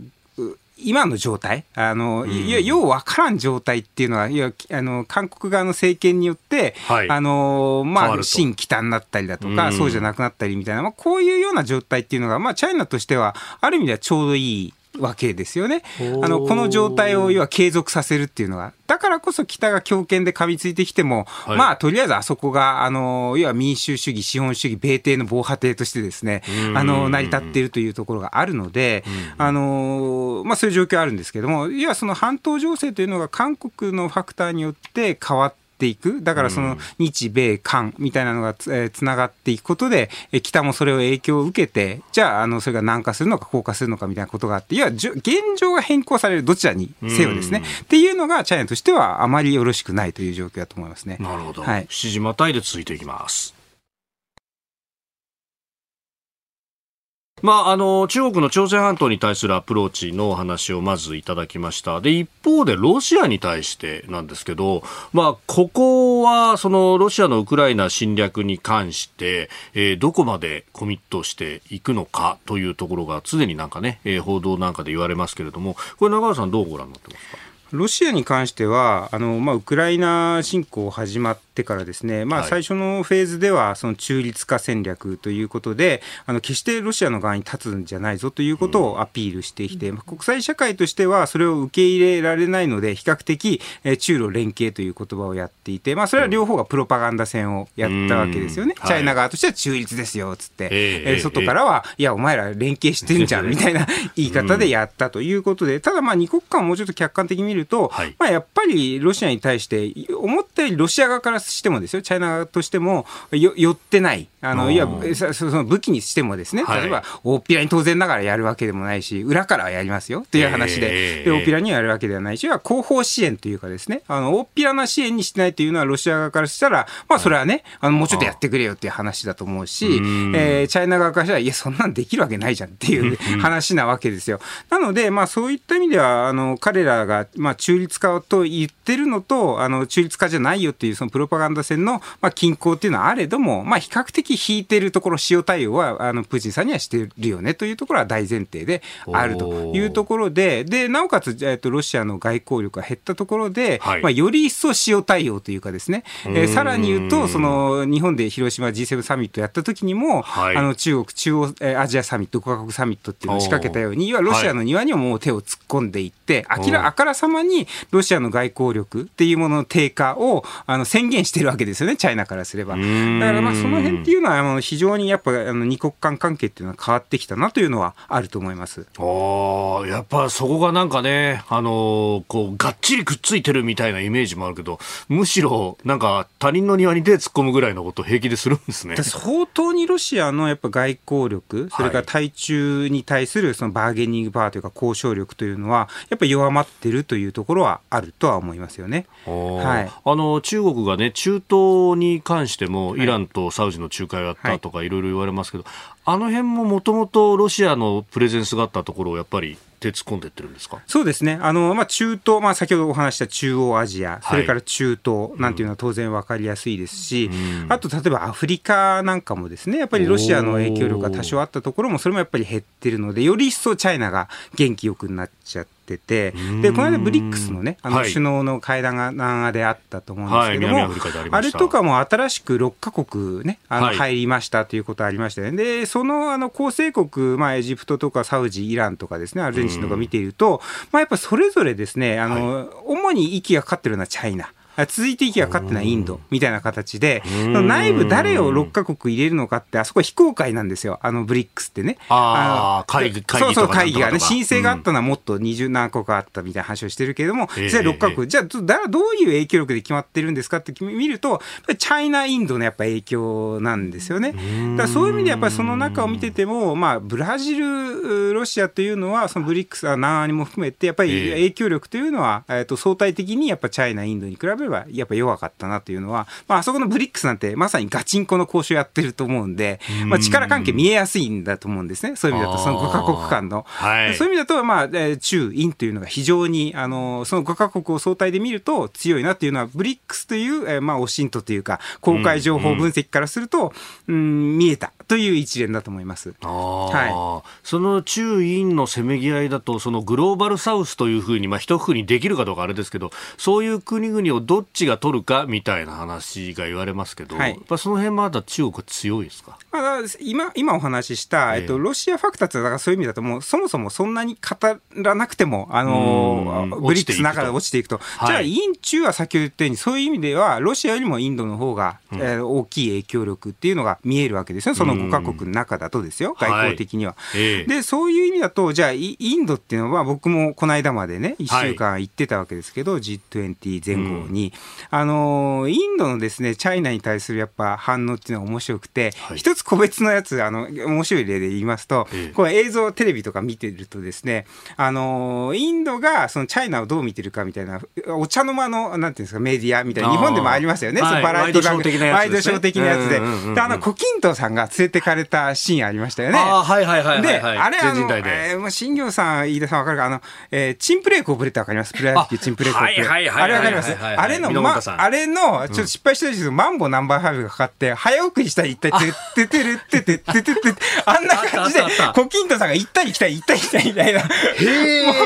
今の状態、あの、うん、いや、ようわからん状態っていうのは、いや、あの、韓国側の政権によって、はい、あの、まあ、新北になったりだとか、うん、そうじゃなくなったりみたいな、まあ、こういうような状態っていうのが、まあ、チャイナとしては、ある意味ではちょうどいいわけですよね。あのこの状態を要は継続させるっていうのが、だからこそ北が強権で噛みついてきても、はい、まあとりあえずあそこがあの要は民主主義、資本主義、米帝の防波堤としてですね、あの成り立っているというところがあるので、あのまあそういう状況あるんですけれども、いやその半島情勢というのが韓国のファクターによって変わってていく、だからその日米韓みたいなのがつ,、えー、つながっていくことで、え北もそれを影響を受けて、じゃあ、あのそれが軟化するのか、硬化するのかみたいなことがあって、いや、現状が変更される、どちらにせよですね、っていうのが、チャイナとしてはあまりよろしくないという状況だと思いますね。なるほど。はい、7時またいで続いていきます。まあ、あの中国の朝鮮半島に対するアプローチのお話をまずいただきました。で一方でロシアに対してなんですけど、まあ、ここはそのロシアのウクライナ侵略に関して、えー、どこまでコミットしていくのかというところが常になんかね、えー、報道なんかで言われますけれどもこれ中川さんどうご覧になってますか？ロシアに関しては、あのまあ、ウクライナ侵攻始まってからですね、まあ、最初のフェーズでは、その中立化戦略ということで、あの決してロシアの側に立つんじゃないぞということをアピールしてきて、うん、国際社会としてはそれを受け入れられないので、比較的、え中ロ連携という言葉をやっていて、まあ、それは両方がプロパガンダ戦をやったわけですよね、うん、チャイナ側としては中立ですよっつって、えー、外からは、いや、お前ら連携してんじゃん <laughs> みたいな言い方でやったということで、ただ、二国間をもうちょっと客観的に見ると、はい、まあ、やっぱりロシアに対して思ったよりロシア側からしてもですよ、チャイナ側としてもよ寄ってない、あのいやそその武器にしてもですね、はい。例えば大っぴらに当然ながらやるわけでもないし、裏からはやりますよっていう話で、えー。で大っぴらにはやるわけではないし、後方支援というかですね、あの大っぴらな支援にしてないというのは、ロシア側からしたら、まあ、それはね、あのもうちょっとやってくれよっていう話だと思うし、ん。えーチャイナ側からしたら、いや、そんなんできるわけないじゃんっていう話なわけですよ。なので、まあ、そういった意味では、あの彼らが、まあ、中立化と言ってるのと、あの中立化じゃないよっていう、そのプロパガンダ戦の、まあ、均衡っていうのはあれども、まあ、比較的引いてるところ、塩対応は、あのプーチンさんにはしてるよねというところは大前提であるというところで、で、なおかつ、えっと、ロシアの外交力が減ったところで、はい。まあ、より一層塩対応というかですね、えーさらに言うと、その、日本で広島 G7 サミットやった時にも、はい。あの、中国中央えーアジアサミット、5カ国サミットっていうのを仕掛けたように、要はロシアの庭にももう手を突っ込んでいって、明らあからさまにロシアの外交力っていうものの低下をあの宣言してるわけですよね、チャイナからすれば。だからまあその辺っていうのは、あの非常にやっぱあの二国間関係っていうのは変わってきたなというのはあると思います。ああ、やっぱそこがなんかね、あのーこう、がっちりくっついてるみたいなイメージもあるけど、むしろ、なんか他人の庭に手突っ込むぐらいのこと平気でするんですね。相当にロシアのやっぱ外交力、それから対中に対するそのバーゲニングパワーというか交渉力というのは、やっぱり弱まってるというところはあるとは思いますよね。はいあの中国がね、中東に関しても、イランとサウジの仲介をやったとかいろいろ言われますけど、あの辺ももともとロシアのプレゼンスがあったところをやっぱり手突っ込んでってるんですか？そうですね。あの、まあ、中東、まあ、先ほどお話した中央アジア、それから中東なんていうのは当然わかりやすいですし、あと、例えばアフリカなんかもですね、やっぱりロシアの影響力が多少あったところも、それもやっぱり減ってるので、より一層チャイナが元気よくなっちゃってて、で、この間ブリックスのね、あの、はい。首脳の会談が南アであったと思うんですけども、はい南アフリカであれとかも新しく6カ国ね、あの、はい。入りましたということありましたよね。で、その、あの、構成国、まあ、エジプトとかサウジ、イランとかですね、アルゼンチンとか見ていると、まあ、やっぱそれぞれですね、あの、主に息がかかってるのはチャイナ。あ続いて息がかかってるのはインドみたいな形で、内部誰を6カ国入れるのかって、あそこ非公開なんですよ、あのブリックスってね。あーの会議会議そうそう、会議がね、申請があったのはもっと20何個かあったみたいな話をしてるけれども、ええ。実際6カえ国、じゃあどういう影響力で決まってるんですかって見ると、チャイナ、インドのやっぱ影響なんですよね。だそういう意味でやっぱりその中を見てても、まあ、ブラジル、ロシアというのは、そのブリックス、南アにも含めて、やっぱりええ。影響力というのは、えっと相対的にやっぱチャイナ、インドに比べれば、やっぱ弱かったなというのは、まあ、あそこのブリックスなんてまさにガチンコの交渉やってると思うんで、まあ、力関係見えやすいんだと思うんですね。そういう意味だと、その5カ国間の。はいそういう意味だと、まあ、えー中、インというのが非常に、あの、その5カ国を相対で見ると強いなっていうのは、ブリックスという、えーまあ、オシントというか、公開情報分析からすると、うん、見えたという一連だと思います。あーその中インのせめぎ合いだとそのグローバルサウスというふうに、まあ、一括りにできるかどうかあれですけどそういう国々をどっちが取るかみたいな話が言われますけど、はい。やっぱその辺まだ中国は強いですか？まあ、今今お話しした、えっと、ロシアファクターってだからそういう意味だともうそもそもそんなに語らなくても、あのうんブリックスの中で落ちていくと、はい。じゃあイン中は先ほど言ったようにそういう意味ではロシアよりもインドの方が、えー大きい影響力っていうのが見えるわけですよ。その5カ国の中だとですよ。外交的には。ええ。でそういう意味だとじゃあイインドっていうのは僕もこの間までね1週間行ってたわけですけど、G20 前後に、あのインドのですねチャイナに対するやっぱ反応っていうのが面白くて、はい。一つ個別のやつあの面白い例で言いますと、ええ。これ映像テレビとか見てるとですねあのインドがそのチャイナをどう見てるかみたいなお茶の間のなんていうんですかメディアみたいな日本でもありましたよね、はい。そのバラエティ番組ワイドショー的なやつですね。ワイドショー的なやつで、であの胡錦涛さんが連れてかれたシーンありましたよね。あーはいはいはいはいで、はい。あれあの、えーまあ、新業さん、飯田さんわかるか、あの、えー、チンプレーコープレってわかります？プロ野球チンプレーコープレ。はいはいはいはいあれわかりますはいはいはいあれの、まあれの、ちょっと失敗したんですけど、マンボナンバーファイブがかかって、早送りしたり行ったり、てっててるっててってててあんな感じであったあったあっ、た胡錦涛さんが行ったり来たり行ったり来たりみたいな。も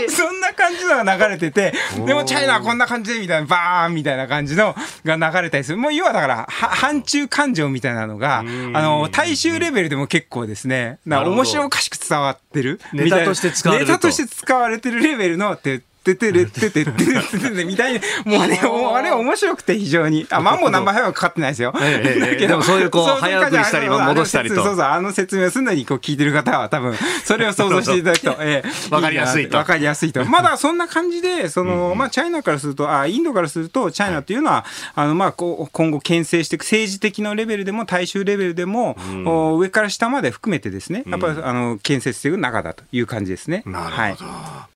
うそんな感じのが流れてて、でもチャイナはこんな感じでみたいな、バーンみたいな感じのが流れたりする。もう要はだから、は反中感情みたいなのが、あの、大衆レベルでも結構ですね、な面白おかしく伝わってる。ネタとして使われるとネタとして使われてるレベルのって、っててれっててっててみたいな、もうね、あれ面白くて非常に。あ、マンボナンバーはかかってないですよ。ええええでもそういうこう早送りしたり戻したりとそうそう、あの説明をすんなりこう聞いてる方は多分、それを想像していただくと、ええ、わかりやすいと。わかりやすいと。まだそんな感じで、その、まあ、チャイナからすると、あ、インドからすると、チャイナっていうのは、あの、まあ、こう、今後牽制していく政治的なレベルでも、大衆レベルでも、上から下まで含めてですね、やっぱり、あの、建設していく中だという感じですね。なるほど。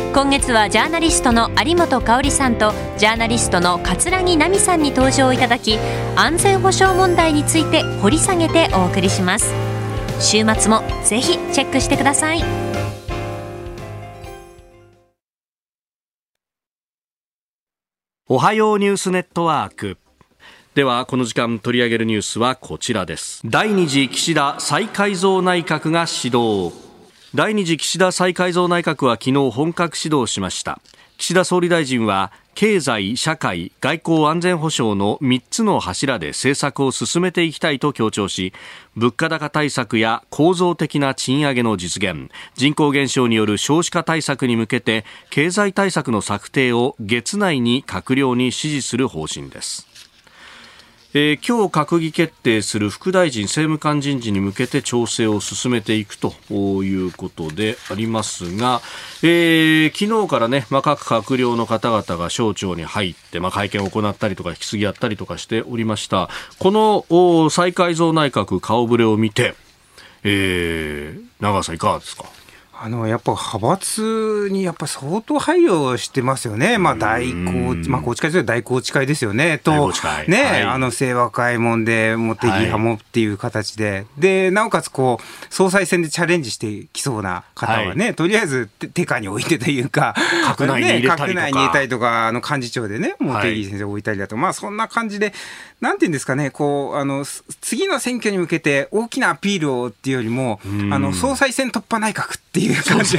今月はジャーナリストの有本香さんとジャーナリストの葛城奈海さんに登場いただき安全保障問題について掘り下げてお送りします。週末もぜひチェックしてください。おはようニュースネットワーク。ではこの時間取り上げるニュースはこちらです。第2次岸田再改造内閣が始動第2次岸田再改造内閣は昨日本格始動しました。岸田総理大臣は経済、社会、外交安全保障の3つの柱で政策を進めていきたいと強調し物価高対策や構造的な賃上げの実現人口減少による少子化対策に向けて経済対策の策定を月内に閣僚に指示する方針です。えー、今日閣議決定する副大臣政務官人事に向けて調整を進めていくということでありますが、えー、昨日からね、まあ、各閣僚の方々が省庁に入って、まあ、会見を行ったりとか引き継ぎやったりとかしておりました。この再改造内閣顔ぶれを見て、えー、長川さんいかがですか？あのやっぱ派閥にやっぱ相当配慮してますよね、まあ、大宏、まあ、宏池会という大宏池会ですよね、と、ね、はい、あの清和会門で、茂木派もっていう形で、はい、でなおかつこう、総裁選でチャレンジしてきそうな方はね、はい、とりあえず手下に置いてというか、閣内に入れたりとか、ね、内に入れたりとか、あの幹事長でね、茂木先生置いたりだとか、まあ、そんな感じで、なんていうんですかね、こう、あの、次の選挙に向けて大きなアピールをっていうよりも、あの、総裁選突破内閣っていう感じ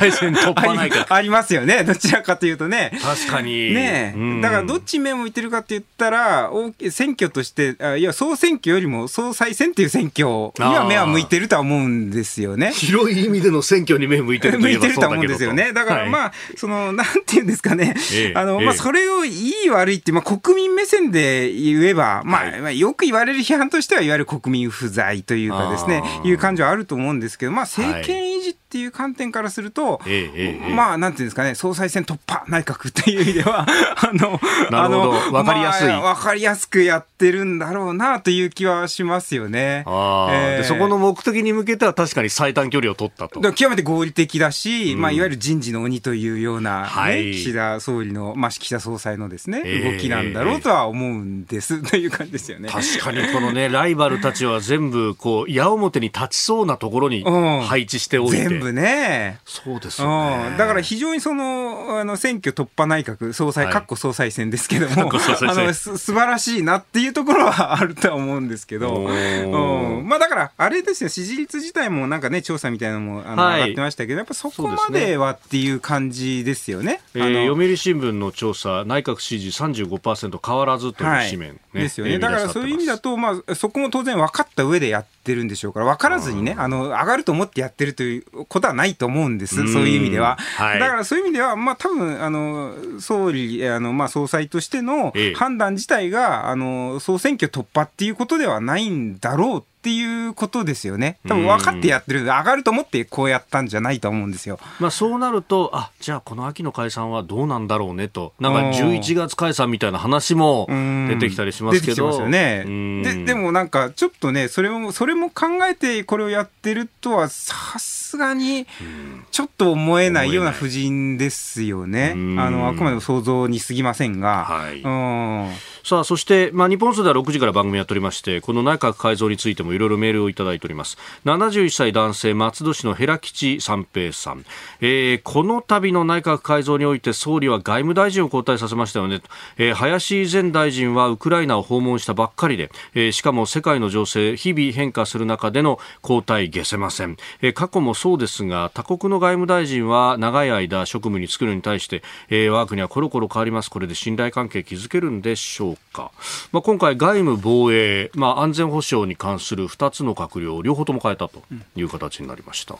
ありますよね。どちらかというとね。確かに。ねだからどっち目向いてるかって言ったら、選挙として、あいや、総選挙よりも総裁選っていう選挙には目は向いてるとは思うんですよね。広い意味での選挙に目向いてると向いてると思うんですよね。だからまあ、はい、その、なんていうんですかね。ええ、あの、まあ、それをいい悪いって、まあ、国民目線で言えば、まあ、まあ、よく言われる批判としては、いわゆる国民不在というかですね、いう感じはあると思うんですけど、まあ、政権維持っていう観点からすると、まあ、なんていうんですかね、総裁選突破内閣っていう意味では、<laughs> あの、あの、わかりやすい。わ、まあ、かりやすくやってるんだろうなという気はしますよね。えー、そこの目的に向けては確かに最短距離を取ったと。極めて合理的だし、うん、まあ、いわゆる人事の鬼というような、ね、はい、岸田総理の、まあ、岸田総裁のですね、動きなんだろうとは思うんです、という感じですよね。確かにこのね、ライバルたちは全部、こう、矢面に立ちそうなところに配置しておいて。全部ね。そうですよね。だから非常にその、あの、選挙突破内閣総裁、かっこ総裁選ですけども、<laughs> あの、す、素晴らしいなっていうところはあるとは思うんですけど、うん。まあだから、あれですよ、支持率自体もなんかね、調査みたいなのも、あの、はい、上がってましたけど、やっぱそこまではっていう感じですよね。えー、読売新聞の調査、内閣支持35%変わらずという紙面、ねはい、ですよね。だからそういう意味だと、まあ、そこも当然分かった上でやってるんでしょうから、分からずにね、あの、上がると思ってやってるということはないと思うんです。そういう意味では。はい、だからそういう意味では、まあ多分、あの、総理、あの、まあ総裁としての判断自体が、あの、総選挙突破っていうことではないんだろうっていうことですよね。多分分かってやってる、上がると思ってこうやったんじゃないと思うんですよ。まあそうなると、あじゃあこの秋の解散はどうなんだろうねと、なんか11月解散みたいな話も出てきたりしますけど。よね。ででもなんかちょっとね、それも、それも考えてこれをやってるとは、さすがにちょっと思えないような布陣ですよね。あの、あくまでも想像に過ぎませんが。はい、さあ、そして、まあ日本数では6時から番組やっておりまして、この内閣改造についてもいろいろメールをいただいております。71歳男性松戸市の平吉三平さん、えー、この度の内閣改造において総理は外務大臣を交代させましたよね、えー、林前大臣はウクライナを訪問したばっかりで、えー、しかも世界の情勢日々変化する中での交代下せません、えー、過去もそうですが他国の外務大臣は長い間職務に就くのに対して、えー、我が国はコロコロ変わります。これで信頼関係築けるんでしょうか、まあ、今回外務防衛、まあ、安全保障に関する2つの閣僚両方とも変えたという形になりました。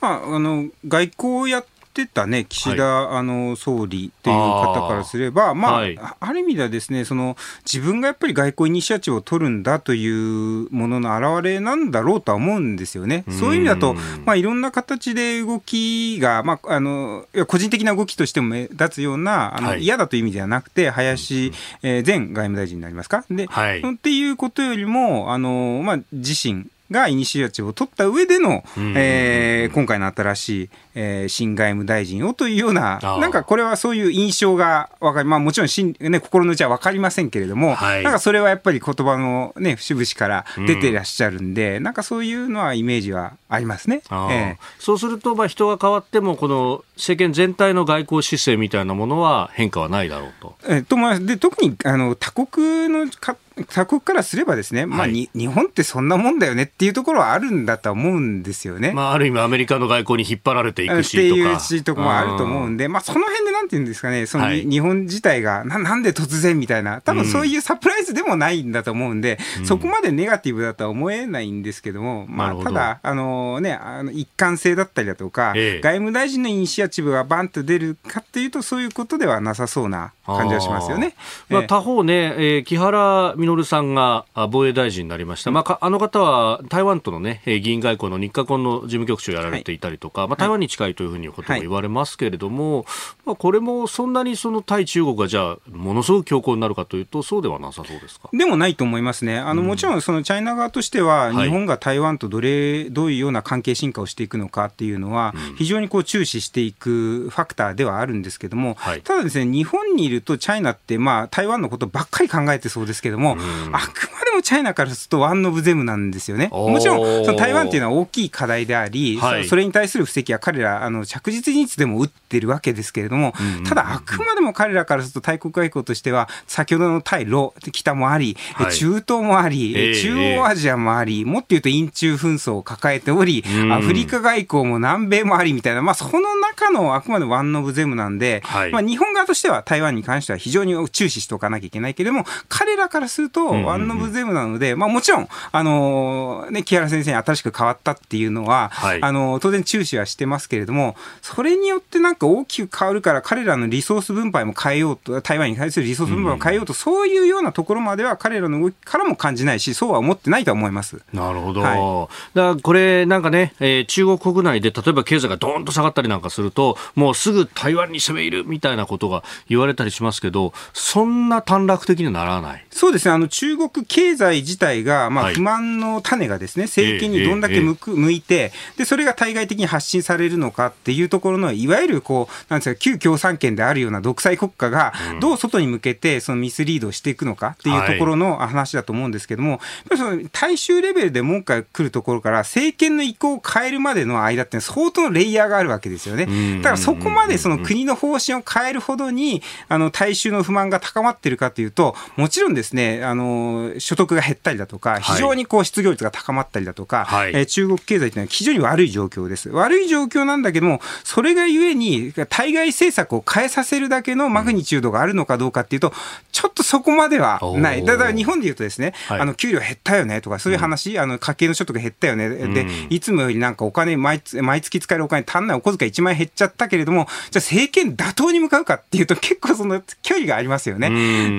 まあ、あの外交やってたね、岸田、はい、あの総理という方からすれば、あまあ、はい、ある意味ではですね、その自分がやっぱり外交イニシアチブを取るんだというものの表れなんだろうとは思うんですよね。そういう意味だと、まあ、いろんな形で動きが、まあ、あの個人的な動きとしても目立つような、あの、はい、嫌だという意味ではなくて、林、えー、前外務大臣になりますか？で、はい、っていうことよりも、あのまあ、自身がイニシアチブを取った上での、えー、今回の新しい、えー、新外務大臣をというような、なんかこれはそういう印象がわかり、まあもちろんしん、ね、心の内は分かりませんけれども、はい、なんかそれはやっぱり言葉のね、節々から出てらっしゃるんで、うん、なんかそういうのはイメージはありますね。えー、そうすると、まあ人が変わっても、この政権全体の外交姿勢みたいなものは変化はないだろうと。えー、とます。で、特にあの他国のか他国からすればですね、まあ、に、日本ってそんなもんだよねっていうところはあるんだと思うんですよね。まあ、ある意味アメリカの外交に引っ張られていくしっていうしとこもあると思うんで、まあ、その辺でなんていうんですかね、その、はい、日本自体がな、なんで突然みたいな、多分そういうサプライズでもないんだと思うんで、うん、そこまでネガティブだとは思えないんですけども、まあ、ただ、あのね、あの一貫性だったりだとか、ええ、外務大臣のイニシアチブがバンと出るかっていうと、そういうことではなさそうな感じはしますよね。まあ、他方ね、えー、木原稔さんが防衛大臣になりました、まあ、あの方は台湾との、ね、議員外交の日韓の事務局長をやられていたりとか、はい、まあ、台湾に近いというふうにことも言われますけれども、はい、まあ、これもそんなにその対中国がじゃあ、ものすごく強硬になるかというと、そうではなさそうですか？でもないと思いますね、あの、うん、もちろんそのチャイナ側としては、日本が台湾とどれどういうような関係進化をしていくのかっていうのは、非常にこう注視していくファクターではあるんですけれども、はい、ただですね、日本にいるとチャイナって、まあ、台湾のことばっかり考えてそうですけれども、うん、あくまでもチャイナからすると one of them なんですよね。もちろん、その台湾っていうのは大きい課題であり、はい、それに対する布石は彼ら、あの着実にいつでも打ってるわけですけれども、ただ、あくまでも彼らからすると大国外交としては、先ほどの対ロ、北もあり、はい、中東もあり、えー、中央アジアもあり、もっと言うと印中紛争を抱えており、アフリカ外交も南米もありみたいな、まあ、その中のあくまで one of them なんで、はい、まあ、日本側としては台湾に関しては非常に注視しておかなきゃいけないけれども、彼らからすると one of them なので、まあ、もちろん、あのー、ね、木原先生に新しく変わったっていうのは、はい、あのー、当然注視はしてますけれども、それによってなんか大きく変わるから、彼らのリソース分配も変えようと、台湾に対するリソース分配も変えようと、うん、そういうようなところまでは彼らの動きからも感じないし、そうは思ってないと思います。なるほど。はい、だからこれ、なんかね、えー、中国国内で例えば経済がどーんと下がったりなんかすると、もうすぐ台湾に攻め入るみたいなことが言われたりしますけど、そんな短絡的にはならない。そうですね、あの中国経済自体が、まあ、不満の種がですね、政権にどんだけ向く、向いて、で、それが対外的に発信されるのかっていうところの、いわゆるこう、なんですか、旧共産圏であるような独裁国家が、どう外に向けて、そのミスリードをしていくのかっていうところの話だと思うんですけども、その大衆レベルで文句が来るところから、政権の意向を変えるまでの間って相当のレイヤーがあるわけですよね。だからそこまでその国の方針を変えるほどに、あの、大衆の不満が高まってるかというと、もちろんですね、あの、所得が減ったりだとか、非常にこう失業率が高まったりだとか、はい、えー、中国経済というのは非常に悪い状況です。悪い状況なんだけども、それがゆえに、対外政策を変えさせるだけのマグニチュードがあるのかどうかっていうと、ちょっとそこまではない。だから日本で言うとですね、はい、あの、給料減ったよねとか、そういう話、うん、あの、家計の所得減ったよね。で、いつもよりなんかお金毎、毎月使えるお金足んないお小遣い1万円減っちゃったけれども、じゃあ政権打倒に向かうかっていうと結構その距離がありますよね。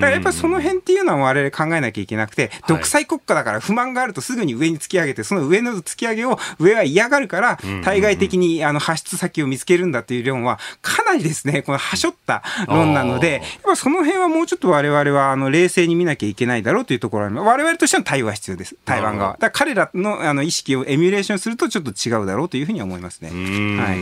だからやっぱりその辺っていうのは我々考えなきゃいけなくて、独裁国家だから不満があるとすぐに上に突き上げて、その上の突き上げを上は嫌がるから、対外的にあの発出先を見つけるんだっていう論は、かなりですね、このはしょった論なので、やっぱその辺はもうちょっと我々はあの冷静に見なきゃいけないだろうというところは、我々としては対話必要です。台湾側。だ彼らのあの意識をエミュレーションするとちょっと違うだろうというふうに思いますね。はい。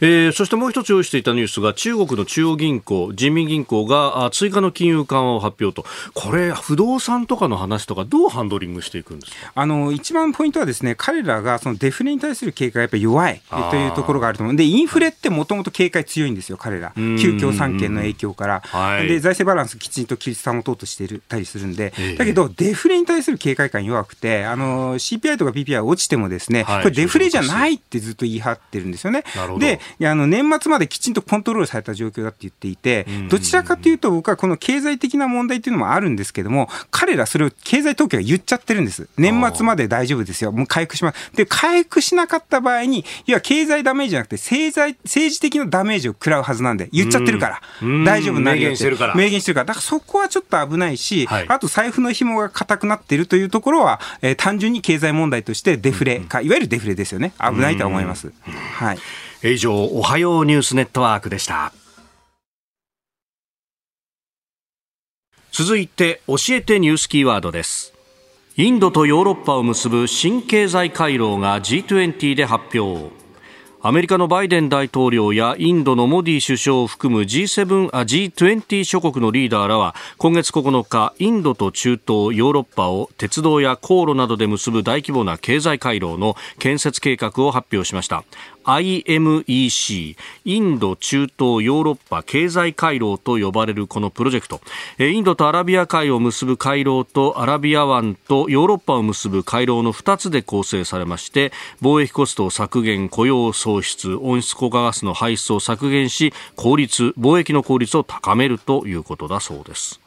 えー、そしてもう一つ用意していたニュースが中国の中央銀行、人民銀行が追加の金融緩和を発表と、これ、不動産とかの話ととか、どうハンドリングしていくんですかあの一番ポイントはですね、彼らがそのデフレに対する警戒がやっぱり弱いというところがあると思う。で、インフレってもともと警戒強いんですよ、彼ら、旧共産権の影響から、はい、で財政バランスきちんと規律保とうとしているたりするんで、だけど、デフレに対する警戒感弱くて、あの CPI とか PPI 落ちても、ですね、はい、これ、デフレじゃないってずっと言い張ってるんですよね。であの年末まできちんとコントロールされた状況だって言っていて、どちらかというと、僕はこの経済的な問題っていうのもあるんですけども、彼らそれを経済統計が言っちゃってるんです。年末まで大丈夫ですよ。もう回復します。で、回復しなかった場合に、いや、経済ダメージじゃなくて、政治政治的なダメージを食らうはずなんで、言っちゃってるから、大丈夫なるよって。明言してるから。明言してるから。だからそこはちょっと危ないし、はい、あと財布の紐が硬くなっているというところは、えー、単純に経済問題としてデフレか、いわゆるデフレですよね。危ないと思います。はい。以上、おはようニュースネットワークでした。続いて、教えてニュースキーワードです。インドとヨーロッパを結ぶ新経済回廊が G20 で発表。アメリカのバイデン大統領やインドのモディ首相を含む G7 あ G20 諸国のリーダーらは今月9日インドと中東ヨーロッパを鉄道や航路などで結ぶ大規模な経済回廊の建設計画を発表しました IMEC インド中東ヨーロッパ経済回廊と呼ばれるこのプロジェクト。インドとアラビア海を結ぶ回廊とアラビア湾とヨーロッパを結ぶ回廊の2つで構成されまして貿易コストを削減雇用創出温室効果ガスの排出を削減し効率貿易の効率を高めるということだそうです。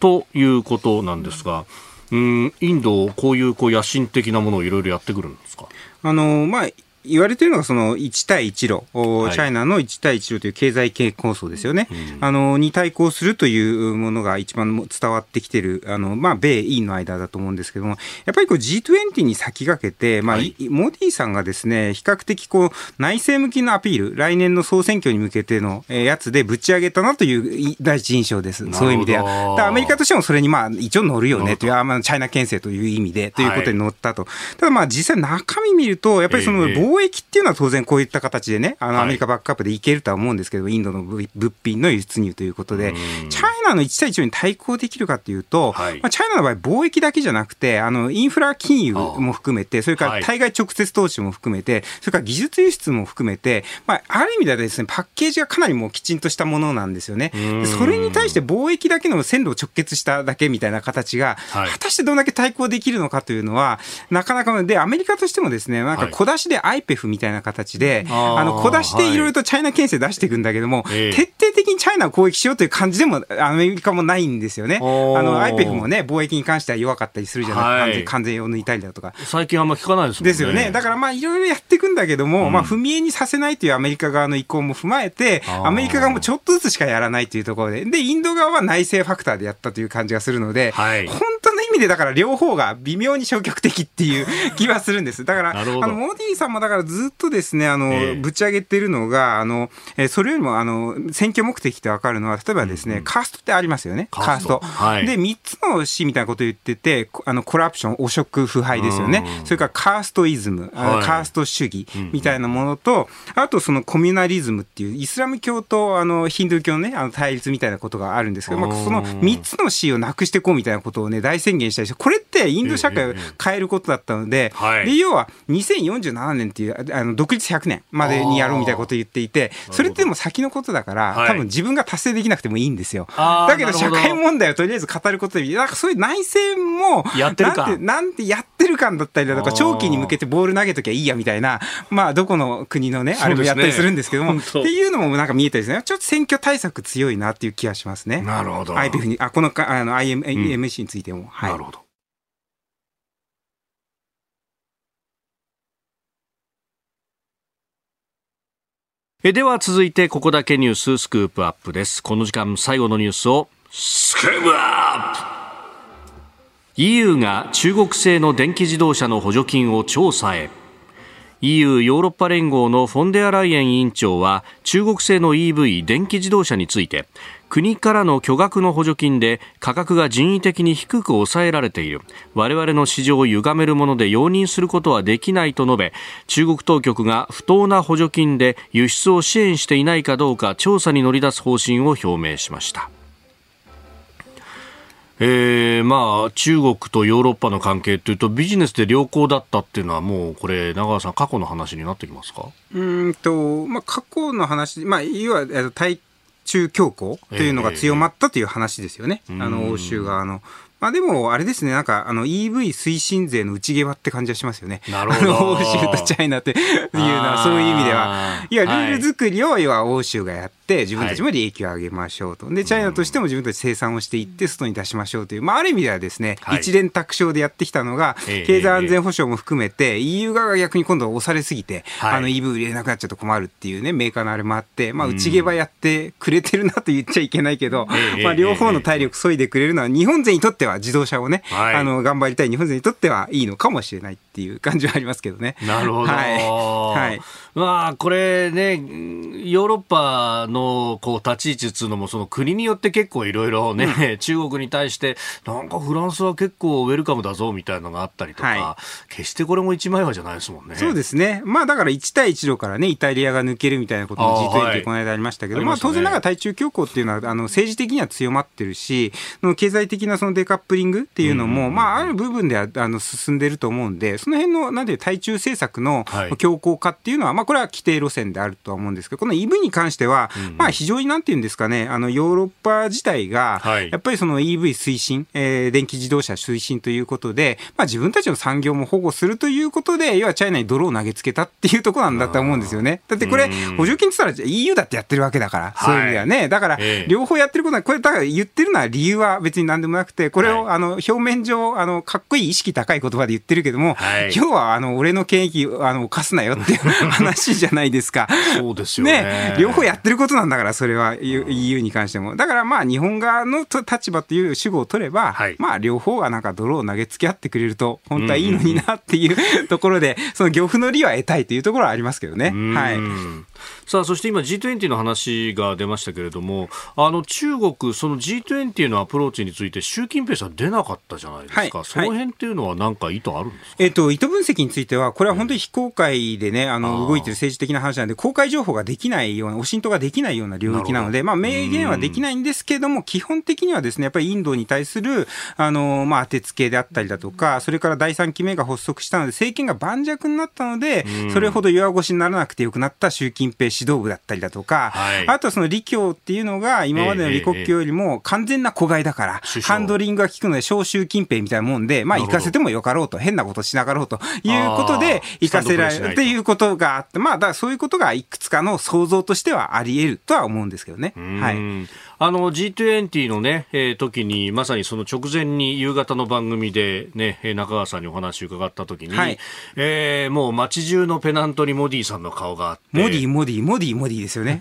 ということなんですがうんインドこういうこう野心的なものをいろいろやってくるんですか？あのまあ言われているのがその1対1路、はい、チャイナの1対1路という経済系構想ですよね、うん、あのに対抗するというものが一番伝わってきている、あのまあ、米インの間だと思うんですけども、やっぱりこう G20 に先駆けて、まあ、はい、モディさんがですね比較的こう内政向きのアピール、来年の総選挙に向けてのやつでぶち上げたなという第一印象です、そういう意味では。アメリカとしてもそれにまあ一応乗るよねと。いう、あまあ、チャイナ牽制という意味でということに乗ったと。はい、ただまあ実際中身見ると、やっぱりその貿易っていうのは当然こういった形でね、あのアメリカバックアップでいけるとは思うんですけど、インドの物品の輸出入ということで、チャイナの1対1に対抗できるかというと、はい、まあ、チャイナの場合、貿易だけじゃなくて、あのインフラ金融も含めて、それから対外直接投資も含めて、それから技術輸出も含めて、まあ、ある意味ではですね、パッケージがかなりもうきちんとしたものなんですよね。それに対して貿易だけの線路を直結しただけみたいな形が、はい、果たしてどんだけ対抗できるのかというのは、なかなか、で、アメリカとしてもですね、なんか小出しで IPEF みたいな形で、あの小出しでいろいろとチャイナ牽制出していくんだけども、徹底的にチャイナを攻撃しようという感じでもアメリカもないんですよね。あの IPEF もね、貿易に関しては弱かったりするじゃないですか、関税を抜いたりだとか。最近あんま聞かないですね。ですよね。だからまあいろいろやっていくんだけども、うん、まあ踏み絵にさせないというアメリカ側の意向も踏まえて、アメリカ側もちょっとずつしかやらないというところで、で、インド側は内政ファクターでやったという感じがするので、はい、本当の意味でだから両方が微妙に消極的っていう気はするんです。だから、<laughs> あの、モディさんもだからずっとですね、あの、えー、ぶち上げてるのが、あの、えー、それよりも、あの、選挙目的ってわかるのは、例えばですね、うんうん、カーストってありますよね。カースト。はい、で、3つの詩みたいなことを言ってて、あの、コラプション、汚職、腐敗ですよね。それからカーストイズム、はい、カースト主義みたいなものと、うん、あとそのコミュナリズムっていう、イスラム教とあのヒンドゥー教のね、あの対立みたいなことがあるんですけど、まあ、その3つの詩をなくしていこうみたいなことをね、大宣言したりして、これってインド社会を変えることだったので、で要は2047年っていうあの独立100年までにやろうみたいなことを言っていて、それってでも先のことだから、多分自分が達成できなくてもいいんですよ。だけど社会問題をとりあえず語ることで、なんかそういう内政も、やってるかなんて、なんてやってる感だったりだとか、長期に向けてボール投げときゃいいやみたいな、まあどこの国のね、あれもやったりするんですけども、っていうのもなんか見えたりですね。ちょっと選挙対策強いなっていう気がしますね。なるほど。IPF に、あ、このかあの IMC についても。はい。なるほど。えでは続いてここだけニューススクープアップです。この時間最後のニュースをスクープアップ。EU が中国製の電気自動車の補助金を調査へ。EU ヨーロッパ連合のフォンデアライエン委員長は中国製の EV 電気自動車について国からの巨額の補助金で価格が人為的に低く抑えられている我々の市場を歪めるもので容認することはできないと述べ中国当局が不当な補助金で輸出を支援していないかどうか調査に乗り出す方針を表明しました。えー、まあ、中国とヨーロッパの関係というと、ビジネスで良好だったっていうのは、もうこれ、長川さん、過去の話になってきますか？うんと、まあ、過去の話、まあ、いわゆる対中強硬というのが強まったという話ですよね、えー、あの欧州側の。まあでも、あれですね、なんか、あの、EV 推進税の内毛はって感じはしますよね。なるほど。欧州とチャイナっていうのは、そういう意味では。いや、ルール作りを、要は欧州がやって、自分たちも利益を上げましょうと。で、チャイナとしても自分たち生産をしていって、外に出しましょうという、まあ、ある意味ではですね、一連卓上でやってきたのが、経済安全保障も含めて、EU 側が逆に今度押されすぎて、あの、EV 売れなくなっちゃうと困るっていうね、メーカーのあれもあって、まあ、内毛はやってくれてるなと言っちゃいけないけど、まあ、両方の体力削いでくれるのは、日本勢にとっては自動車をね、はい、あの頑張りたい日本勢にとってはいいのかもしれないっていう感じはありますけどね。なるほど。はい。はい、まあ、これね、ヨーロッパのこう立ち位置っていうのも、その国によって結構いろいろね、うん、中国に対して、なんかフランスは結構ウェルカムだぞみたいなのがあったりとか、はい、決してこれも一枚岩じゃないですもんね。そうですね。まあ、だから1対1度からね、イタリアが抜けるみたいなことも G20 でこの間ありましたけど、あまあ、当然ながら対中強硬っていうのは、あの政治的には強まってるし、経済的なそのデカップリングっていうのも、うん、まあ、ある部分ではあの進んでると思うんで、その辺の、なんで対中政策の強硬化っていうのは、はい、まあ、これは規定路線であるとは思うんですけど、この EV に関しては、うん、まあ、非常になんていうんですかね、あの、ヨーロッパ自体が、やっぱりその EV 推進、えー、電気自動車推進ということで、まあ、自分たちの産業も保護するということで、要はチャイナに泥を投げつけたっていうところなんだと思うんですよね。だってこれ、補助金って言ったら EU だってやってるわけだから、そういう意味ではね。だから、両方やってることは、これ、だから言ってるのは理由は別に何でもなくて、これを、あの、表面上、あの、かっこいい意識高い言葉で言ってるけども、はい、要は、あの、俺の権益、あの、貸すなよっていう <laughs> 話じゃないですか。そうですよね。ね両方やってることなんだから、それは EU に関しても。だからまあ、日本側の立場という主語を取れば、はい、まあ、両方がなんか泥を投げつけ合ってくれると、本当はいいのになっていうところで、<laughs> その漁夫の利は得たいというところはありますけどね。はい。さあそして今 G20 の話が出ましたけれどもあの中国その G20 のアプローチについて習近平さん出なかったじゃないですか、はい、その辺っていうのは何か意図あるんですか、えっ、と意図分析についてはこれは本当に非公開でねあの動いてる政治的な話なんで公開情報ができないようなお浸透ができないような領域なのでまあ明言はできないんですけれども基本的にはですねやっぱりインドに対するあのまあ当てつけであったりだとかそれから第3期目が発足したので政権が盤石になったのでそれほど弱腰にならなくてよくなった習近平指導部だったりだとか、はい、あとはその李強っていうのが今までの李克強よりも完全な子飼いだから、ハンドリングが効くので、小習近平みたいなもんで、まあ行かせてもよかろうと、変なことしながろうということで、行かせられるっていうことがあって、まあだからそういうことがいくつかの想像としてはあり得るとは思うんですけどね。はい。あの G20 のね、えー、時に、まさにその直前に夕方の番組でね、中川さんにお話を伺った時に、はい、えー、もう街中のペナントにモディさんの顔があって。モディ、モディ、モディ、モディですよね。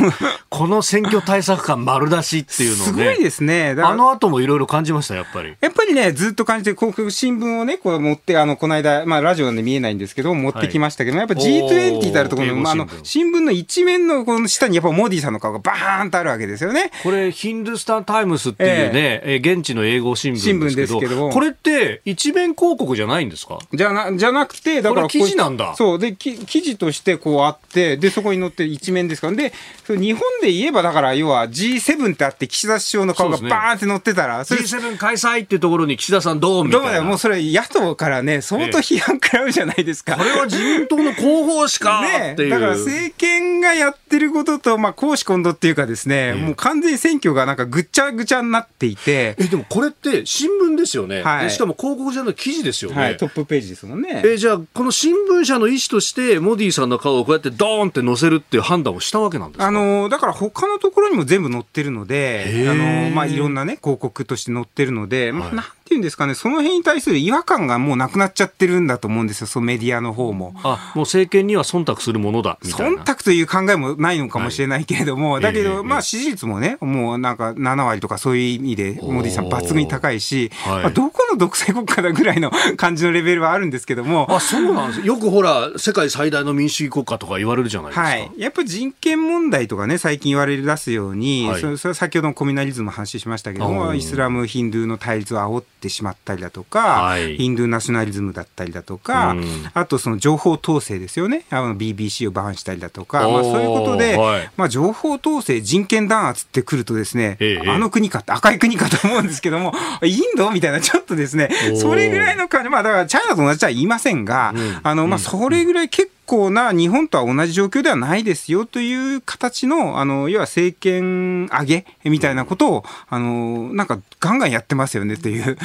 <laughs> この選挙対策感丸出しっていうのをね。すごいですね。あの後もいろいろ感じました、やっぱり。やっぱりね、ずっと感じて、広告新聞をね、こう持って、あの、この間、まあラジオで見えないんですけど、持ってきましたけど、はい、やっぱ G20 ってあるところの、まあ、あの、新聞の一面のこの下にやっぱモディさんの顔がバーンとあるわけですよね。これ、ヒンドゥスタン・タイムスっていうね、えー、現地の英語新聞ですけど、けどこれって一面広告じゃないんですか？じゃな、じゃなくて、だから記事なんだ。そう。で、記事としてこうあって、で、そこに載って一面ですか？ら。で、日本で言えば、だから要は G7 ってあって、岸田首相の顔がバーンって載ってたら、ね、G7 開催っていうところに岸田さんどうみたいな。どうもうそれ野党からね、相当批判食らうじゃないですか。これは自民党の広報しかね、だから政権がやってることと、まあ、公私混同っていうかですね、もう完全に選挙がなんかぐっちゃぐちゃになっていて。え、でもこれって新聞ですよね。はい、しかも広告じゃない記事ですよね、はい。トップページですもんね。え、じゃあ、この新聞社の意思として、モディさんの顔をこうやってドーンって載せるっていう判断をしたわけなんですか？あの、だから他のところにも全部載ってるので、あの、まあ、いろんなね、広告として載ってるので、まあ、なんていうんですかね、その辺に対する違和感がもうなくなっちゃってるんだと思うんですよ、そのメディアの方も。あ、もう政権には忖度するものだ忖度という考えもないのかもしれないけれども、はい、だけど、まあ、支持率もね、もうなんか7割とかそういう意味で、モディさん抜群に高いし、はい、まあ、どこの独裁国家だぐらいの感じのレベルはあるんですけども。あ、そうなんですよくほら、世界最大の民主主義国家とか言われるじゃないですか。はい。やっぱり人権問題とかね、最近言われ出すように、はい、それそれ先ほどのコミュナリズムの話しましたけども、イスラム、ヒンドゥーの対立を煽ってしまったりだとか、はい、ヒンドゥーナショナリズムだったりだとか、うん、あとその情報統制ですよね。あの BBC をバンしたりだとか、まあそういうことで、はい、まあ情報統制、人権弾圧ってくるとですね、ええ、あの国かって赤い国かと思うんですけども、インドみたいな、ちょっとですね、それぐらいの感じ、まあだからチャイナと同じとは言いませんが、あの、まあそれぐらい結構な日本とは同じ状況ではないですよという形の、あの、要は政権上げみたいなことを、あの、なんかガンガンやってますよねという、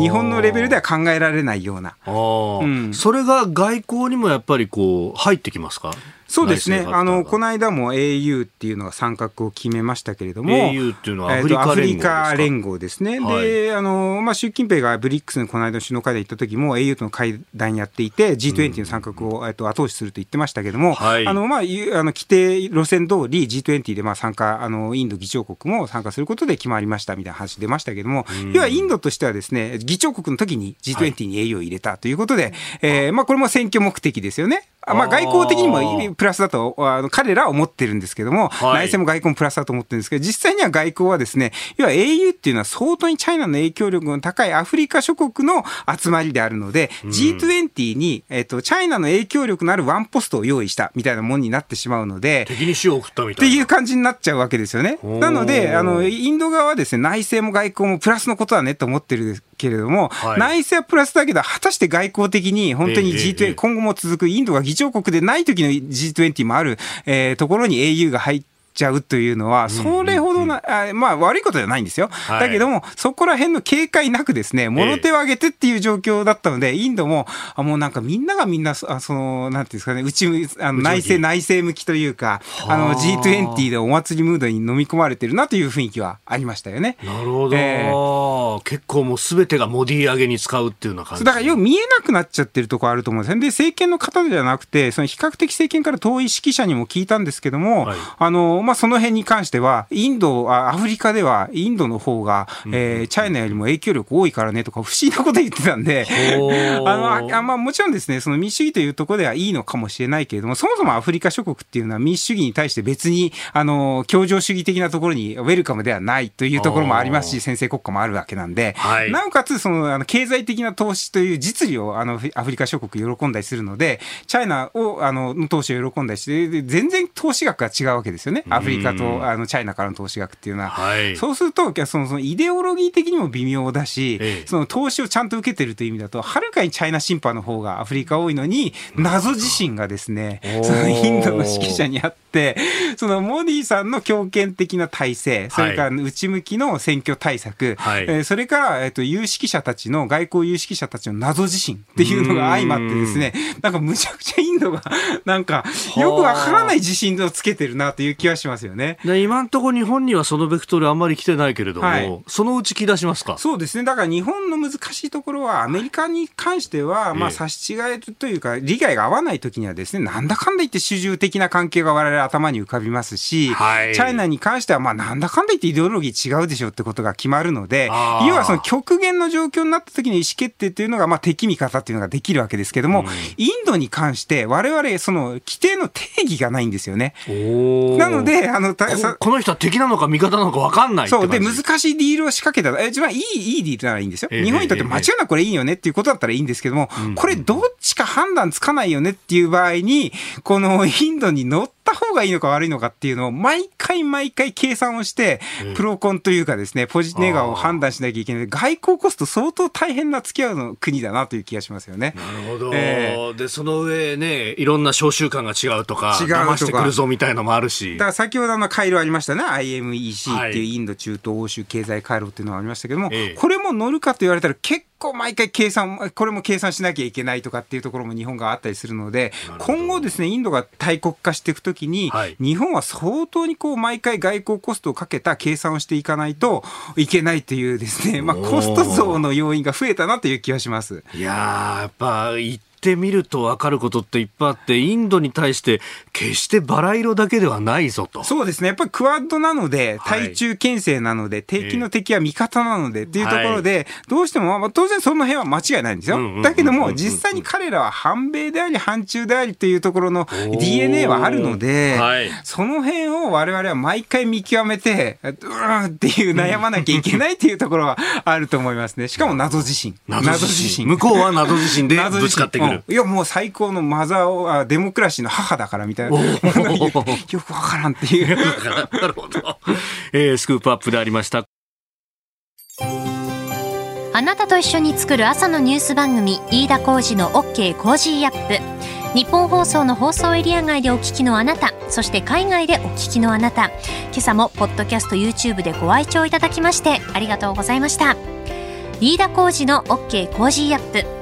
日本のレベルでは考えられないような。うん、それが外交にもやっぱりこう、入ってきますか？そうですね、あのこの間も au っていうのが参画を決めましたけれども、au っていうのはアフリカ連合ですね、はい、であのまあ、習近平がブリックスのこの間の首脳会談行った時も、au との会談やっていて、G20 の参画を、えっと、後押しすると言ってましたけれども、はい、あのまあ、あの規定路線通り、G20 でまあ参加あの、インド議長国も参加することで決まりましたみたいな話出ましたけれども、要はインドとしてはですね、議長国の時に G20 に au を入れたということで、はい、えー、まあ、これも選挙目的ですよね。まあ、外交的にもプラスだとあの彼らは思ってるんですけども、はい、内政も外交もプラスだと思ってるんですけど、実際には外交はですね、要は au っていうのは相当にチャイナの影響力の高いアフリカ諸国の集まりであるので、うん、G20 に、えっ、と、チャイナの影響力のあるワンポストを用意したみたいなものになってしまうので、敵に塩を送ったみたいな。っていう感じになっちゃうわけですよね。なので、あの、インド側はですね、内政も外交もプラスのことだねと思ってるけれども、はい、内政はプラスだけど、果たして外交的に本当に G20、ええ、今後も続くインドが議長国でない時の G20 もある、えー、ところに au が入って、ちゃうというのは、それほどな、あまあ悪いことじゃないんですよ。だけども、そこら辺の警戒なくですね、物手を挙げてっていう状況だったので、インドも、あもうなんかみんながみんな、あその、なんていうんですかね、内、あの内政、内政向きというか、あの G20 でお祭りムードに飲み込まれてるなという雰囲気はありましたよね。なるほど。えー、結構もうすべてがモディ上げに使うっていうような感じ。だからよく見えなくなっちゃってるところあると思うんですよ。で、政権の方じゃなくて、その比較的政権から遠い指揮者にも聞いたんですけども、はい、あの、まあ、その辺に関しては、インド、アフリカではインドの方が、えー、チャイナよりも影響力多いからねとか、不思議なこと言ってたんで、<laughs> あのあまあ、もちろんですね、その民主主義というところではいいのかもしれないけれども、そもそもアフリカ諸国っていうのは民主主義に対して別に、あの、協情主義的なところにウェルカムではないというところもありますし、先制国家もあるわけなんで、はい、なおかつ、その、あの、経済的な投資という実利を、あの、アフリカ諸国喜んだりするので、チャイナを、あの、投資を喜んだりして、全然投資額が違うわけですよね。アフリカと、あの、チャイナからの投資額っていうのは、はい、そうするとそのそのイデオロギー的にも微妙だし、ええ、その投資をちゃんと受けてるという意味だとはるかにチャイナシンパの方がアフリカ多いのに謎自身がですねそのインドの指揮者にあって、そのモディさんの強権的な体制、それから内向きの選挙対策、はい、えー、それから、えっ、ー、と、有識者たちの、外交有識者たちの謎自身っていうのが相まってですね、なんかむちゃくちゃインドが、なんか、よくわからない自信をつけてるなという気はしますよね。で今のところ日本にはそのベクトルあんまり来てないけれども、はい、そのうち来出しますか？そうですね。だから日本の難しいところは、アメリカに関しては、まあ、差し違えというか、利害が合わないときにはですね、なんだかんだ言って主従的な関係が我々頭に浮かびますし、はい、チャイナに関しては、まあ、なんだかんだ言ってイデオロギー違うでしょってことが決まるので、要はその極限の状況になった時の意思決定っていうのが、まあ、敵味方っていうのができるわけですけども、うん、インドに関して、我々、その、規定の定義がないんですよね。なので、あの、ここの人は敵なのか味方なのか分かんないそう。で、難しいディールを仕掛けたら、え、一番いい、いいディールならいいんですよ。日本にとって間違いなくこれいいよねっていうことだったらいいんですけども、これどっちか判断つかないよねっていう場合に、このインドに乗ってった方がいいのか悪いのかっていうのを毎回毎回計算をして、プロコンというかですね、ポジネガを判断しなきゃいけない。外交コスト相当大変な付き合うの国だなという気がしますよね。なるほど。えー、で、その上ね、いろんな召集感が違うとか、違うとか騙してくるぞみたいのもあるし。だから先ほどの回路ありましたね、IMEC っていうインド中東欧州経済回路っていうのがありましたけども、はい、これも乗るかと言われたら結構毎回計算、これも計算しなきゃいけないとかっていうところも日本があったりするので、今後ですね、インドが大国化していくときに、はい、日本は相当にこう毎回外交コストをかけた計算をしていかないといけないというですね、まあコスト増の要因が増えたなという気がします。いややっぱってみると分かることっていっぱいあって、インドに対して決してバラ色だけではないぞと。そうですね。やっぱりクワッドなので、対中牽制なので、はい、敵の敵は味方なのでっていうところで、どうしても、まあ、当然その辺は間違いないんですよ。だけども、実際に彼らは反米であり、反中でありというところの DNA はあるので、はい、その辺を我々は毎回見極めて、うーんっていう悩まなきゃいけないっていうところはあると思いますね。しかも謎自信。謎自信。向こうは謎自信で <laughs> ぶつかってくる。いや、もう最高のマザーを、あデモクラシーの母だからみたいな。<laughs> よくわからんっていう。なるほど。えー、スクープアップでありました。あなたと一緒に作る朝のニュース番組飯田浩司の OK コージーアップ日本放送の放送エリア外でお聞きのあなたそして海外でお聞きのあなた今朝もポッドキャスト YouTube でご愛聴いただきましてありがとうございました飯田浩司の OK コージーアップ